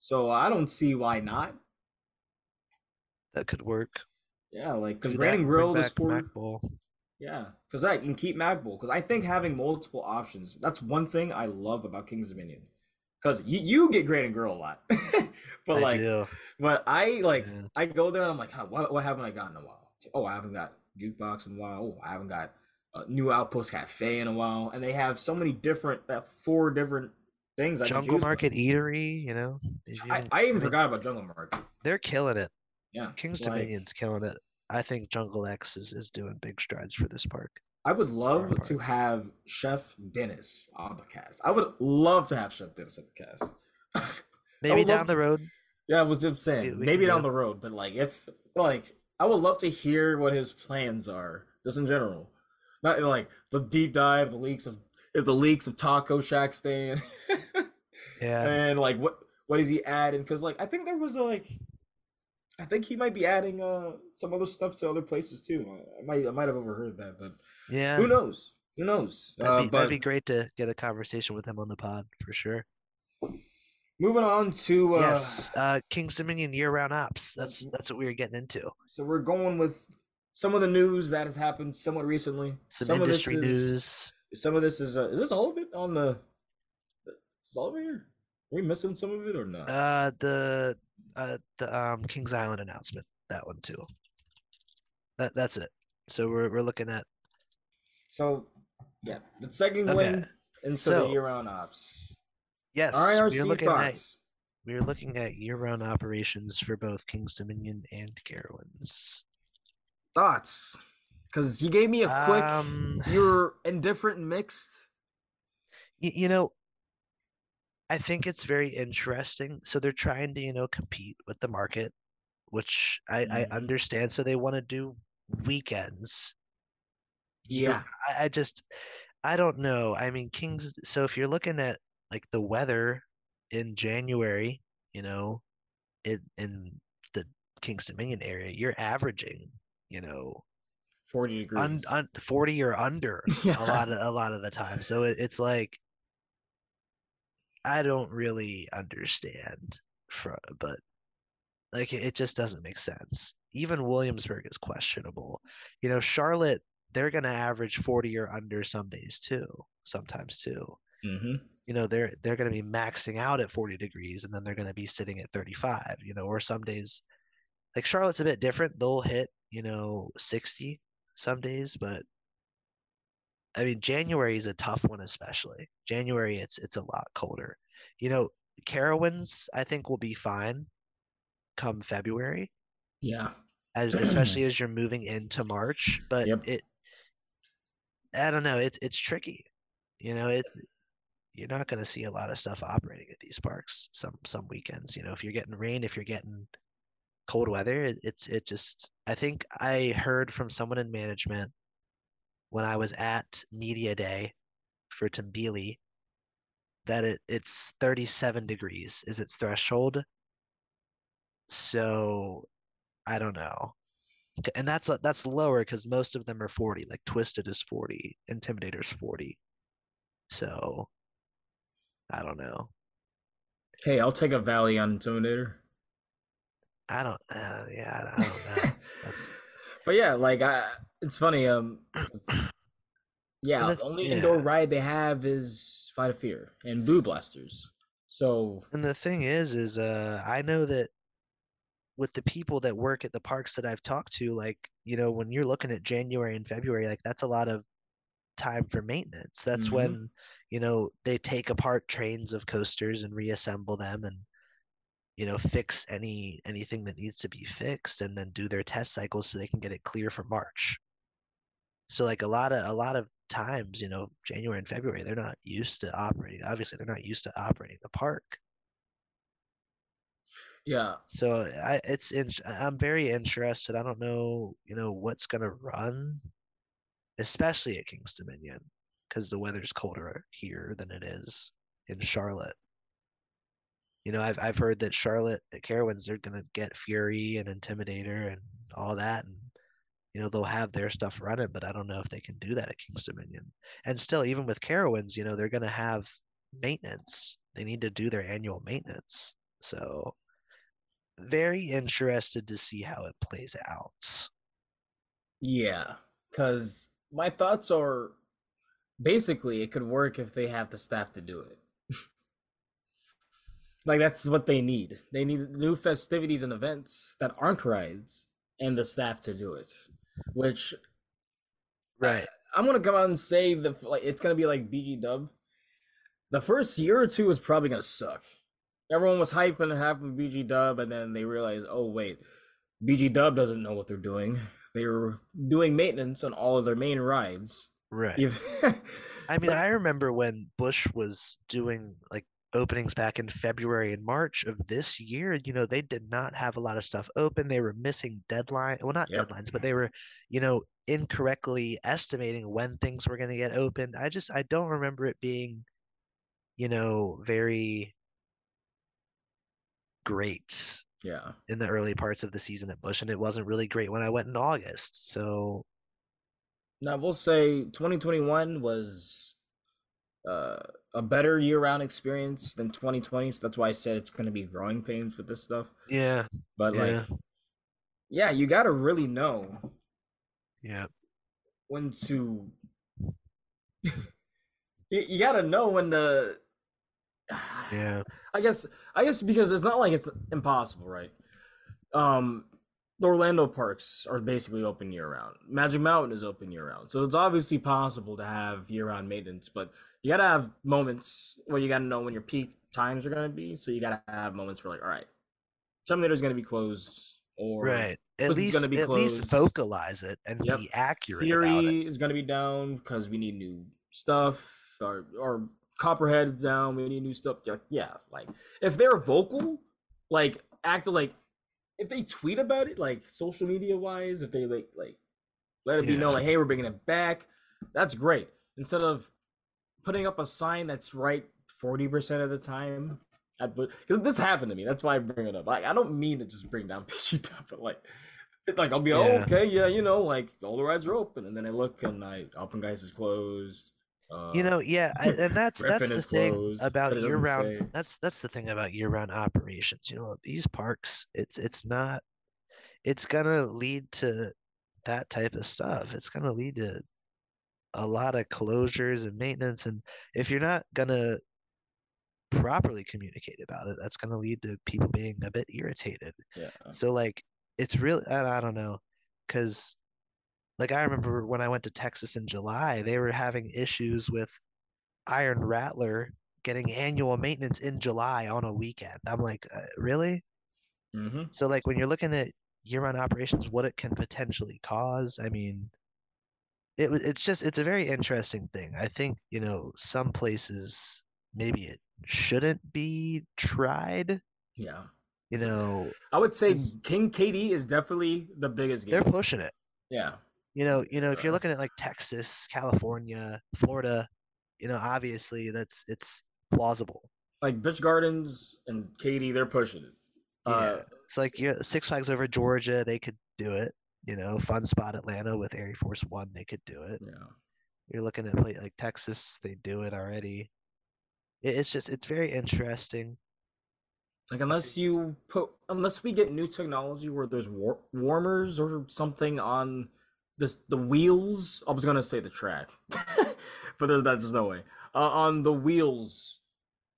So I don't see why not. That could work. Yeah, like because Grand that and and Grill is for yeah, because I can keep Mac Bowl because I think having multiple options that's one thing I love about Kings Dominion. Because you, you get Grand and Grill a lot, but I like, do. but I like Yeah. I go there and I'm like, huh, what what haven't I gotten in a while? Oh, I haven't got jukebox in a while. Oh, I haven't got a new Outpost Cafe in a while, and they have so many different that four different things. I Jungle choose from. Market Eatery, you know, I, can- I even mean, forgot about Jungle Market. they're killing it. Yeah, King's like, Dominion's killing it. I think Jungle X is, is doing big strides for this park. I would love to have Chef Dennis on the cast. I would love to have Chef Dennis on the cast. Maybe down the to- road. yeah, I was just saying we maybe down do. the road, but like if like I would love to hear what his plans are, just in general. Not like the deep dive, the leaks of the leaks of Taco Shack stand. Yeah. and like what what is he adding? Because like I think there was a, like I think he might be adding uh some other stuff to other places too. I might I might have overheard that, but Yeah, who knows? Who knows? that'd Uh, be, but that'd be great to get a conversation with him on the pod for sure. moving on to uh, yes, uh, King's Dominion year-round ops. That's Mhm. that's what we were getting into. so we're going with some of the news that has happened somewhat recently. Some, of this industry is- news. Some of this is uh, is this all of it on the? Is all of it here? Are we missing some of it or not? Uh, the uh the um Kings Island announcement. That one too. That that's it. So we're we're looking at so yeah, the second Okay, win into the year-round ops. yes. We're IRC looking at we're looking at year-round operations for both King's Dominion and Carowinds. Thoughts, because you gave me a quick. Um, You're indifferent and mixed. y- you know, I think it's very interesting. So they're trying to, you know, compete with the market, which I, I Mhm. understand. So they want to do weekends. Yeah. I, I just, I don't know. I mean, Kings, so if you're looking at like the weather in January, you know, in in the Kings Dominion area, you're averaging, you know, 40 degrees. un, un, 40 or under a lot of a lot of the time. So it, it's like I don't really understand for but like it, it just doesn't make sense. Even Williamsburg is questionable. You know, Charlotte, they're gonna average 40 or under some days too, sometimes too. hmm You know, they're they're gonna be maxing out at 40 degrees and then they're gonna be sitting at 35, you know, or some days like Charlotte's a bit different. They'll hit, you know, 60 some days, but I mean, January is a tough one, especially. January, it's it's a lot colder. You know, Carowinds, I think will be fine come February, Yeah. as especially as you're moving into March. But Yep. it, I don't know, it's it's tricky. You know, it you're not going to see a lot of stuff operating at these parks some some weekends. You know, if you're getting rain, if you're getting cold weather, it, it's it just. I think I heard from someone in management when I was at media day for Tambili that it it's 37 degrees is its threshold. So I don't know. And that's that's lower because most of them are 40. Like Twisted is 40, Intimidator's 40. So I don't know. Hey, I'll take a Valley on Intimidator. I don't. Uh, yeah, I don't know. But yeah, like I, it's funny. Um, yeah, the only yeah. indoor ride they have is Flight of Fear and Boo Blasters. So And the thing is, is uh, I know that with the people that work at the parks that I've talked to, like, you know, when you're looking at January and February, like that's a lot of time for maintenance. That's Mhm. when, you know, they take apart trains of coasters and reassemble them and, you know, fix any anything that needs to be fixed and then do their test cycles so they can get it clear for March. So like a lot of a lot of times, you know, January and February, they're not used to operating. Obviously, they're not used to operating the park. yeah, So I it's in, I'm very interested. I don't know, you know, what's gonna run, especially at King's Dominion, because the weather's colder here than it is in Charlotte. You know, I've I've heard that Charlotte at Carowinds they're gonna get Fury and Intimidator and all that, and you know they'll have their stuff running, but I don't know if they can do that at King's Dominion. And still, even with Carowinds, you know, they're gonna have maintenance. They need to do their annual maintenance. So very interested to see how it plays out. yeah. Because my thoughts are basically it could work if they have the staff to do it. Like that's what they need. They need new festivities and events that aren't rides and the staff to do it. Which Right. I'm gonna come out and say the like it's gonna be like BG Dub. The first year or two is probably gonna suck. Everyone was hyped hyping to happen BG Dub, and then they realized, oh wait, BG Dub doesn't know what they're doing. They were doing maintenance on all of their main rides. Right. I mean, I remember when Busch was doing like openings back in February and March of this year, you know, they did not have a lot of stuff open. They were missing deadline, well, not Yep. deadlines, but they were, you know, incorrectly estimating when things were going to get opened. I just, I don't remember it being, you know, very great Yeah. in the early parts of the season at Busch, and it wasn't really great when I went in August. So Now we'll say 2021 was uh, a better year-round experience than 2020. So that's why I said it's going to be growing pains with this stuff. yeah, But Yeah. like, yeah, you got to really know yeah, when to. you, you got to know when to. yeah, I guess I guess because it's not like it's impossible, right? Um the Orlando parks are basically open year round. Magic Mountain is open year round. So it's obviously possible to have year round maintenance, but you gotta have moments where you gotta know when your peak times are gonna be. So you gotta have moments where like, all right, Terminator's gonna be closed or right. At least, gonna be at least vocalize it and Yep. be accurate it. Is gonna be down because we need new stuff, or or Copperhead is down. We need new stuff. Yeah, yeah, like if they're vocal, like act like if they tweet about it, like social media wise, if they like like let it be known, like hey, we're bringing it back. That's great. Instead of putting up a sign that's right forty percent of the time. Because this happened to me. That's why I bring it up. Like I don't mean to just bring down PG stuff, but like like I'll be oh, Yeah. okay, yeah, you know, like all the rides are open, and then I look and I Open Guys is closed. Uh, You know, yeah, I, and that's that's the thing closed, about year round. say. That's that's the thing about year round operations. You know, these parks, it's it's not. It's gonna lead to that type of stuff. It's gonna lead to a lot of closures and maintenance, and if you're not gonna properly communicate about it, that's gonna lead to people being a bit irritated. yeah, So like it's really I, I don't know because like I remember when I went to Texas in July, they were having issues with Iron Rattler getting annual maintenance in July on a weekend. I'm like, uh, really? hmm So like when you're looking at year-round operations, what it can potentially cause, I mean, it it's just it's a very interesting thing. I think, you know, some places maybe it shouldn't be tried, yeah. you know, I would say King KD is definitely the biggest they're pushing it. Yeah, You know, you know, if you're Uh, looking at like Texas, California, Florida, you know, obviously that's it's plausible. like Busch Gardens and KD, they're pushing it. Uh, Yeah. It's like yeah, Six Flags over Georgia, they could do it. You know, Fun Spot Atlanta with Air Force One, they could do it. yeah. You're looking at play like Texas, they do it already. It's just it's very interesting. Like unless you put, unless we get new technology where there's war- warmers or something on this the wheels. I was gonna say the track, but there's that's no way uh, on the wheels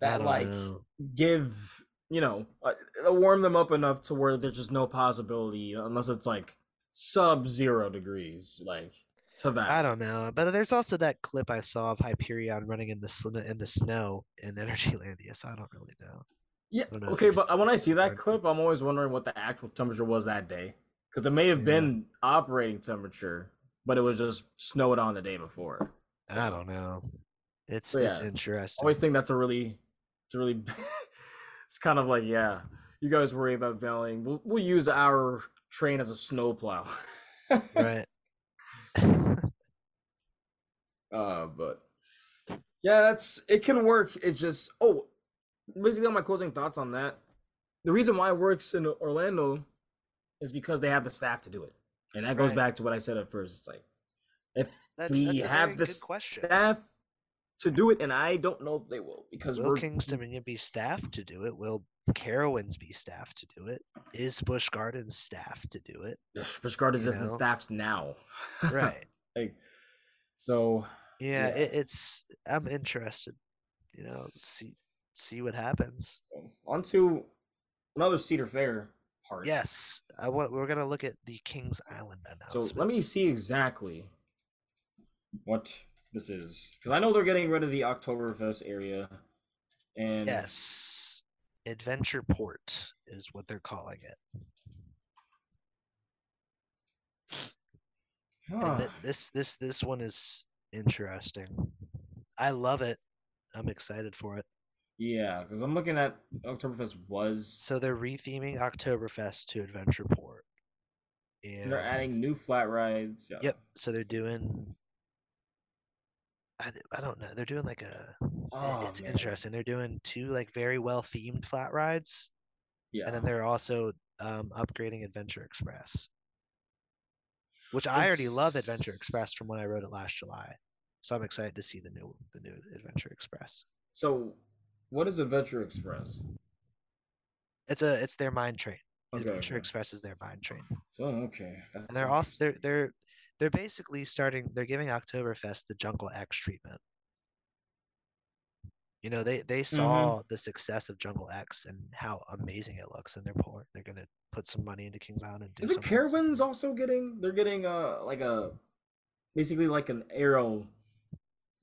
that like know. give you know uh, warm them up enough to where there's just no possibility unless it's like sub zero degrees like to that. I don't know, but there's also that clip I saw of Hyperion running in the sl- in the snow in Energylandia, so I don't really know. Yeah. know Okay, but uh, when I see that clip, I'm always wondering what the actual temperature was that day, because it may have Yeah. been operating temperature, but it was just snowed on the day before. I don't know. It's So, it's yeah, I interesting. always think that's a really, it's a really, it's kind of like yeah, you guys worry about veiling. We'll we'll use our train as a snowplow. Right. Uh, but yeah, that's it can work. It just oh, basically my closing thoughts on that. The reason why it works in Orlando is because they have the staff to do it, and that goes Right. back to what I said at first. It's like if That's, we that's have the question. staff to do it, and I don't know if they will because Will we're Kingston be staffed to do it? Will Carowinds be staffed to do it? Is Busch Gardens staffed to do it? Busch Gardens isn't staffs now, Right. like so. Yeah, Yeah. It, it's I'm interested. You know, see see what happens. On to another Cedar Fair part. Yes, I want. We're gonna look at the Kings Island announcement. So let me see exactly what this is because I know they're getting rid of the Oktoberfest area, and Yes, Adventure Port is what they're calling it. Huh. th- this this this one is interesting. I love it. I'm excited for it. yeah, because I'm looking at Oktoberfest was So they're retheming Oktoberfest to Adventure Port. And they're adding new flat rides. Yeah. Yep. So they're doing. I, I don't know. They're doing like a. Oh, it's man. interesting. They're doing two like very well themed flat rides, Yeah. And then they're also um, upgrading Adventure Express, which I already love Adventure Express from when I rode it last July. So I'm excited to see the new the new Adventure Express. So, what is Adventure Express? It's a it's their mine train. Okay. Adventure okay. Express is their mine train. So okay. That's And they're also they're they're they're basically starting they're giving Oktoberfest the Jungle X treatment. You know, they they Mm-hmm. saw the success of Jungle X and how amazing it looks, and they're poor. They're gonna put some money into Kings Island and do Is it. Carowinds also getting? They're getting uh like a basically like an arrow,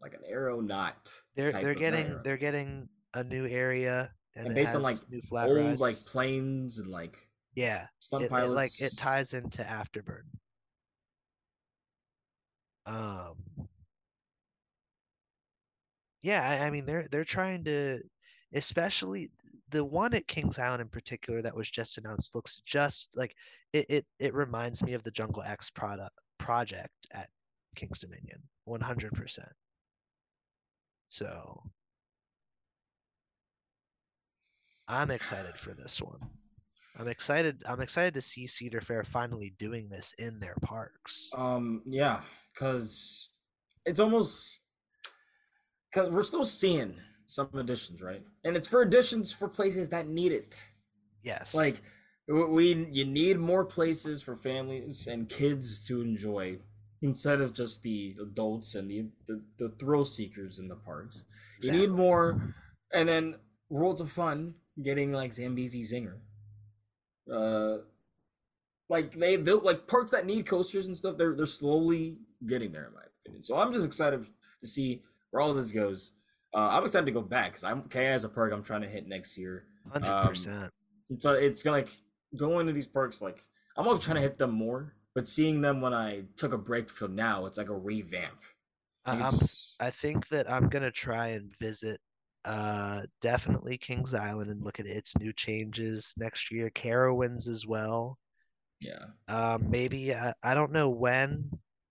like an aeronaut. They're they're getting arrow. they're getting a new area and, And it based on, like, new flat old rides. like planes and like yeah, stunt it, it, pilots. like it ties into Afterburn. Um, yeah, I, I mean they're they're trying to, especially the one at Kings Island in particular that was just announced looks just like it it, it reminds me of the Jungle X product project at Kings Dominion, one hundred percent. So I'm excited for this one. I'm excited. I'm excited to see Cedar Fair finally doing this in their parks. Um, yeah, because it's almost because we're still seeing some additions, right? And it's for additions for places that need it. Yes. Like we, you need more places for families and kids to enjoy instead of just the adults and the the, the thrill seekers in the parks. You need more, and then Worlds of Fun getting like Zambezi Zinger. Uh, like they they like parks that need coasters and stuff. They're they're slowly getting there, in my opinion. So I'm just excited to see where all this goes. Uh, I'm excited to go back because I'm KI as a perk I'm trying to hit next year. Hundred um, percent. It's uh, it's gonna like go into these perks like I'm always trying to hit them more, but seeing them when I took a break from now, it's like a revamp. I'm. I think that I'm gonna try and visit. Uh, definitely Kings Island and look at its new changes next year. Carowinds as well. yeah. Um, maybe I, I don't know when,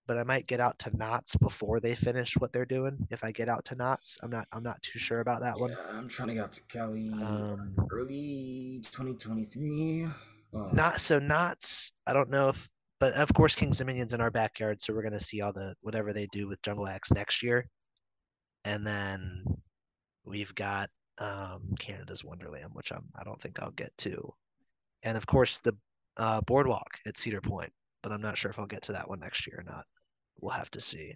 but I might get out to Knott's before they finish what they're doing. If I get out to Knott's, I'm not. I'm not too sure about that one. I'm trying to get out to Cali Um, early 2023. Uh, Not so Knott's. I don't know if, but of course Kings Dominion's in our backyard, so we're gonna see all the whatever they do with Jungle X next year, and then we've got um Canada's Wonderland, which I'm I don't think I'll get to, and of course the uh, boardwalk at Cedar Point, but I'm not sure if I'll get to that one next year or not. We'll have to see.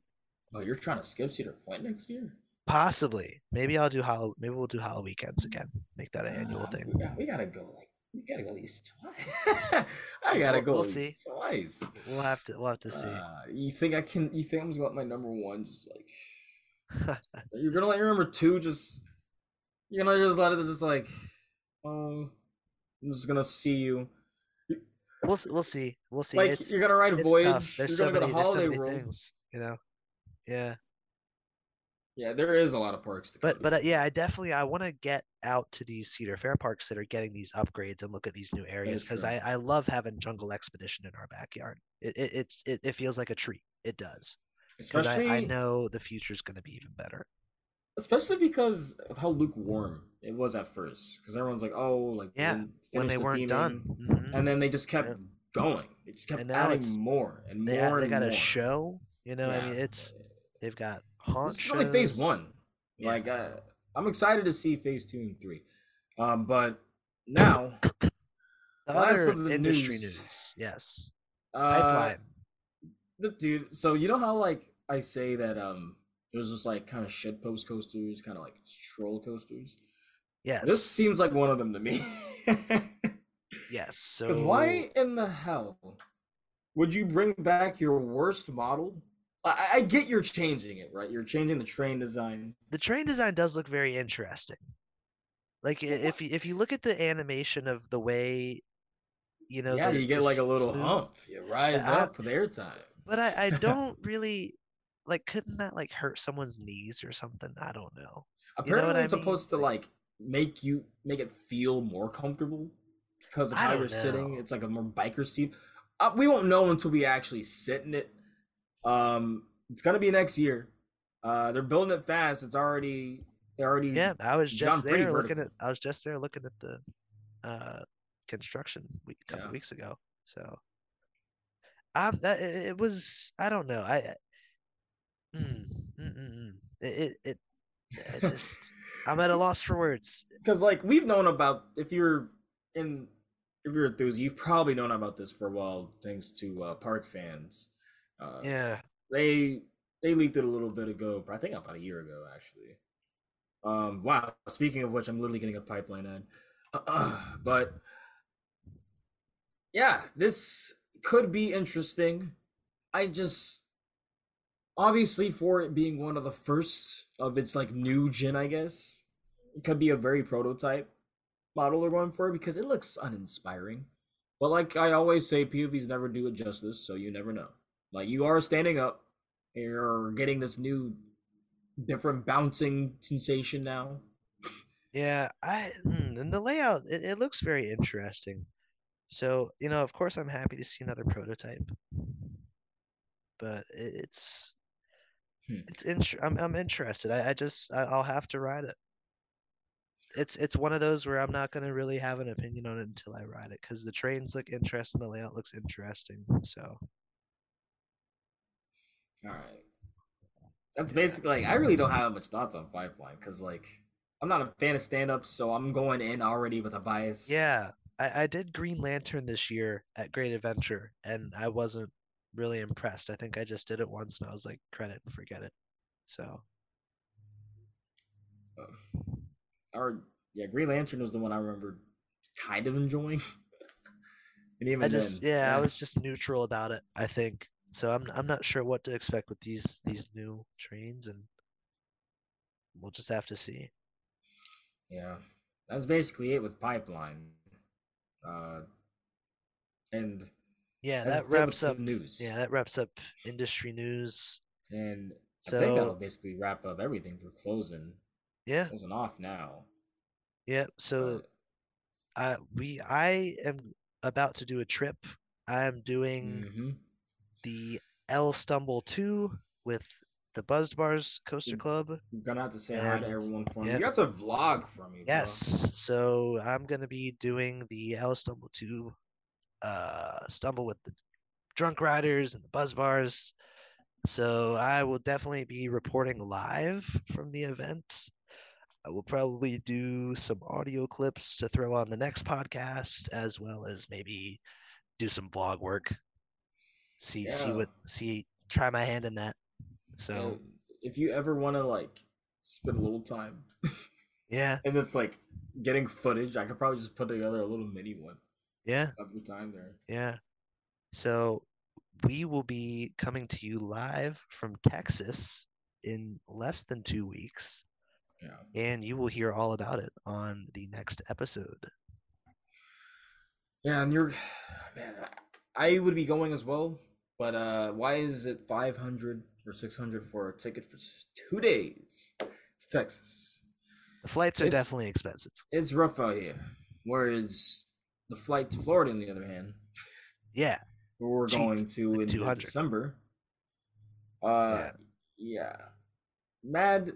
oh, you're trying to skip Cedar Point next year? Possibly. Maybe I'll do Hollow. Maybe we'll do HalloWeekends again. Make that an annual Uh, thing. We, got, we gotta go like we gotta go at least twice. I gotta We'll- go we'll see. twice. We'll have to. We'll have to see. Uh, you think I can? You think I'm just gonna let my number one just like? You're gonna let your number two just? You're gonna just let it just like, oh, I'm just gonna see you. We'll we'll see. We'll see. like it's you're gonna ride Voyage. tough. There's you're so gonna many. go to so Holiday many World. things. You know. Yeah. Yeah, there is a lot of parks to. But but uh, yeah, I definitely I want to get out to these Cedar Fair parks that are getting these upgrades and look at these new areas because. I I love having Jungle Expedition in our backyard. It it it's, it, it feels like a treat. It does especially I, I know the future is going to be even better. Especially because of how lukewarm it was at first. Because everyone's like, oh, like Yeah, When they the weren't theming. done, Mhm. and then they just kept Yeah. going. They just kept it's- adding more and they more they and got more. a show. You know, I mean, it's they've got haunt is only phase one. Yeah. Like uh, I'm excited to see phase two and three. Um, but now The Last other of the industry news. news, yes, uh, pipeline. the dude. So you know how like I say that um, there's just like kind of shit post coasters, kind of like troll coasters. Yes, This seems like one of them to me. yes. So Because why in the hell would you bring back your worst model? I, I get you're changing it, right? You're changing the train design. the train design does look very interesting. Like Yeah. if you, if you look at the animation of the way, you know, yeah, the- you get like a little move, hump. You rise I- up with airtime. But I, I don't really like. Couldn't that like hurt someone's knees or something? I don't know. You know what Apparently, I it's mean? supposed to like make you make it feel more comfortable because of I how you're sitting. It's like a more biker seat. Uh, we won't know until we actually sit in it. Um, it's gonna be next year. Uh, they're building it fast. It's already they already Yeah, I was just there looking at. I was just there looking at the, uh, construction week, a couple Yeah. weeks ago. So, um, that it was I don't know I. Mm, mm, mm, mm. It, it, it, just I'm at a loss for words. because like we've known about if you're in if you're enthused, you've probably known about this for a while, thanks to uh, Park fans. Uh, Yeah, they they leaked it a little bit ago, I think about a year ago actually. Um, wow. Speaking of which, I'm literally getting a pipeline ad. but yeah, this could be interesting. I just obviously for it being one of the first of its like new gen, I guess it could be a very prototype model they're going for because it looks uninspiring. But like I always say, POVs never do it justice, so you never know. Like you are standing up, you're getting this new, different bouncing sensation now. yeah. I mm, and the layout it, it looks very interesting. So you know, of course, I'm happy to see another prototype, but it's Hmm. it's int- I'm I'm interested. I, I just I, I'll have to ride it. It's it's one of those where I'm not gonna really have an opinion on it until I ride it because the trains look interesting, the layout looks interesting. So All right. That's basically like I really don't have much thoughts on Pipeline because like I'm not a fan of stand-ups, so I'm going in already with a bias. yeah, I, I did Green Lantern this year at Great Adventure, and I wasn't really impressed. I think I just did it once, and I was like, credit and forget it. So our yeah, Green Lantern was the one I remember kind of enjoying. and even I just then, yeah, I was just neutral about it. I think so. I'm I'm not sure what to expect with these these new trains, and we'll just have to see. Yeah, that's basically it with Pipeline. Uh, and Yeah, that's that wraps up. news. Yeah, that wraps up industry news. and I think that'll basically wrap up everything for closing yeah, closing off now. yeah. So I we I am about to do a trip. I am doing mhm. the L Stumble 2 with the Buzzed Bars Coaster Club. You're gonna have to say hi to everyone for me. yep. You have to vlog for me, bro. Yes. So I'm gonna be doing the L Stumble 2 uh stumble with the drunk riders and the buzz bars. So I will definitely be reporting live from the event. I will probably do some audio clips to throw on the next podcast, as well as maybe do some vlog work. See see what see try my hand in that. So And if you ever want to like spend a little time yeah, and it's like getting footage, I could probably just put together a little mini one yeah, of your time there. yeah. So we will be coming to you live from Texas in less than two weeks, Yeah. and you will hear all about it on the next episode. Yeah, and you're man, I would be going as well, but uh why is it 500 or 600 for a ticket for 2 days to Texas? The flights are It's- definitely expensive. It's rough out here. Whereas the flight to Florida on the other hand, Yeah, we're Cheap, going to like in 200. December. Uh yeah. Mad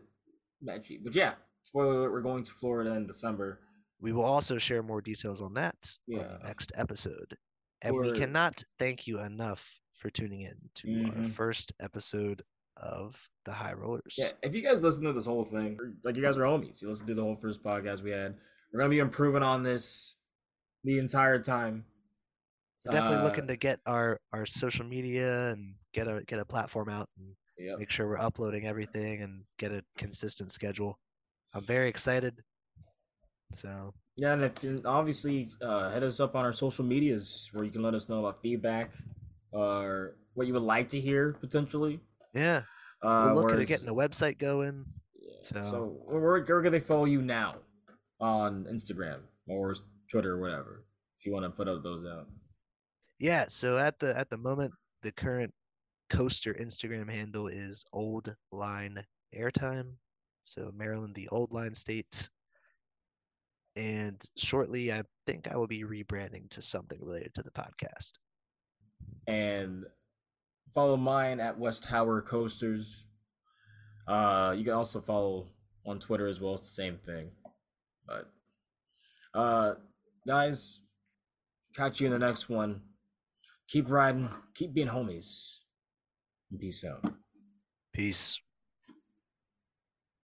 mad cheap. But yeah, spoiler alert, we're going to Florida in December. we will also share more details on that on the next episode. And we We're- cannot thank you enough for tuning in to our Mhm. first episode of the High Rollers. Yeah, if you guys listen to this whole thing, like you guys are homies, you listen to the whole first podcast we had. We're gonna be improving on this the entire time. We're definitely Uh, looking to get our our social media and get a get a platform out and Yep. make sure we're uploading everything and get a consistent schedule. I'm very excited. So Yeah, and if and obviously uh, hit us up on our social medias where you can let us know about feedback or what you would like to hear potentially. yeah, Uh, we're looking whereas- at getting a website going. Yeah, So- So, where, where can they follow you now on Instagram or Twitter or whatever? If you want to put out those out. Yeah, so at the at the moment, the current coaster Instagram handle is Old Line Airtime. So Maryland, the Old Line State. And shortly, I think I will be rebranding to something related to the podcast. and follow mine at West Tower Coasters. Uh, you can also follow on Twitter as well. It's the same thing. But uh, guys, catch you in the next one. Keep riding, keep being homies. Peace out. Peace.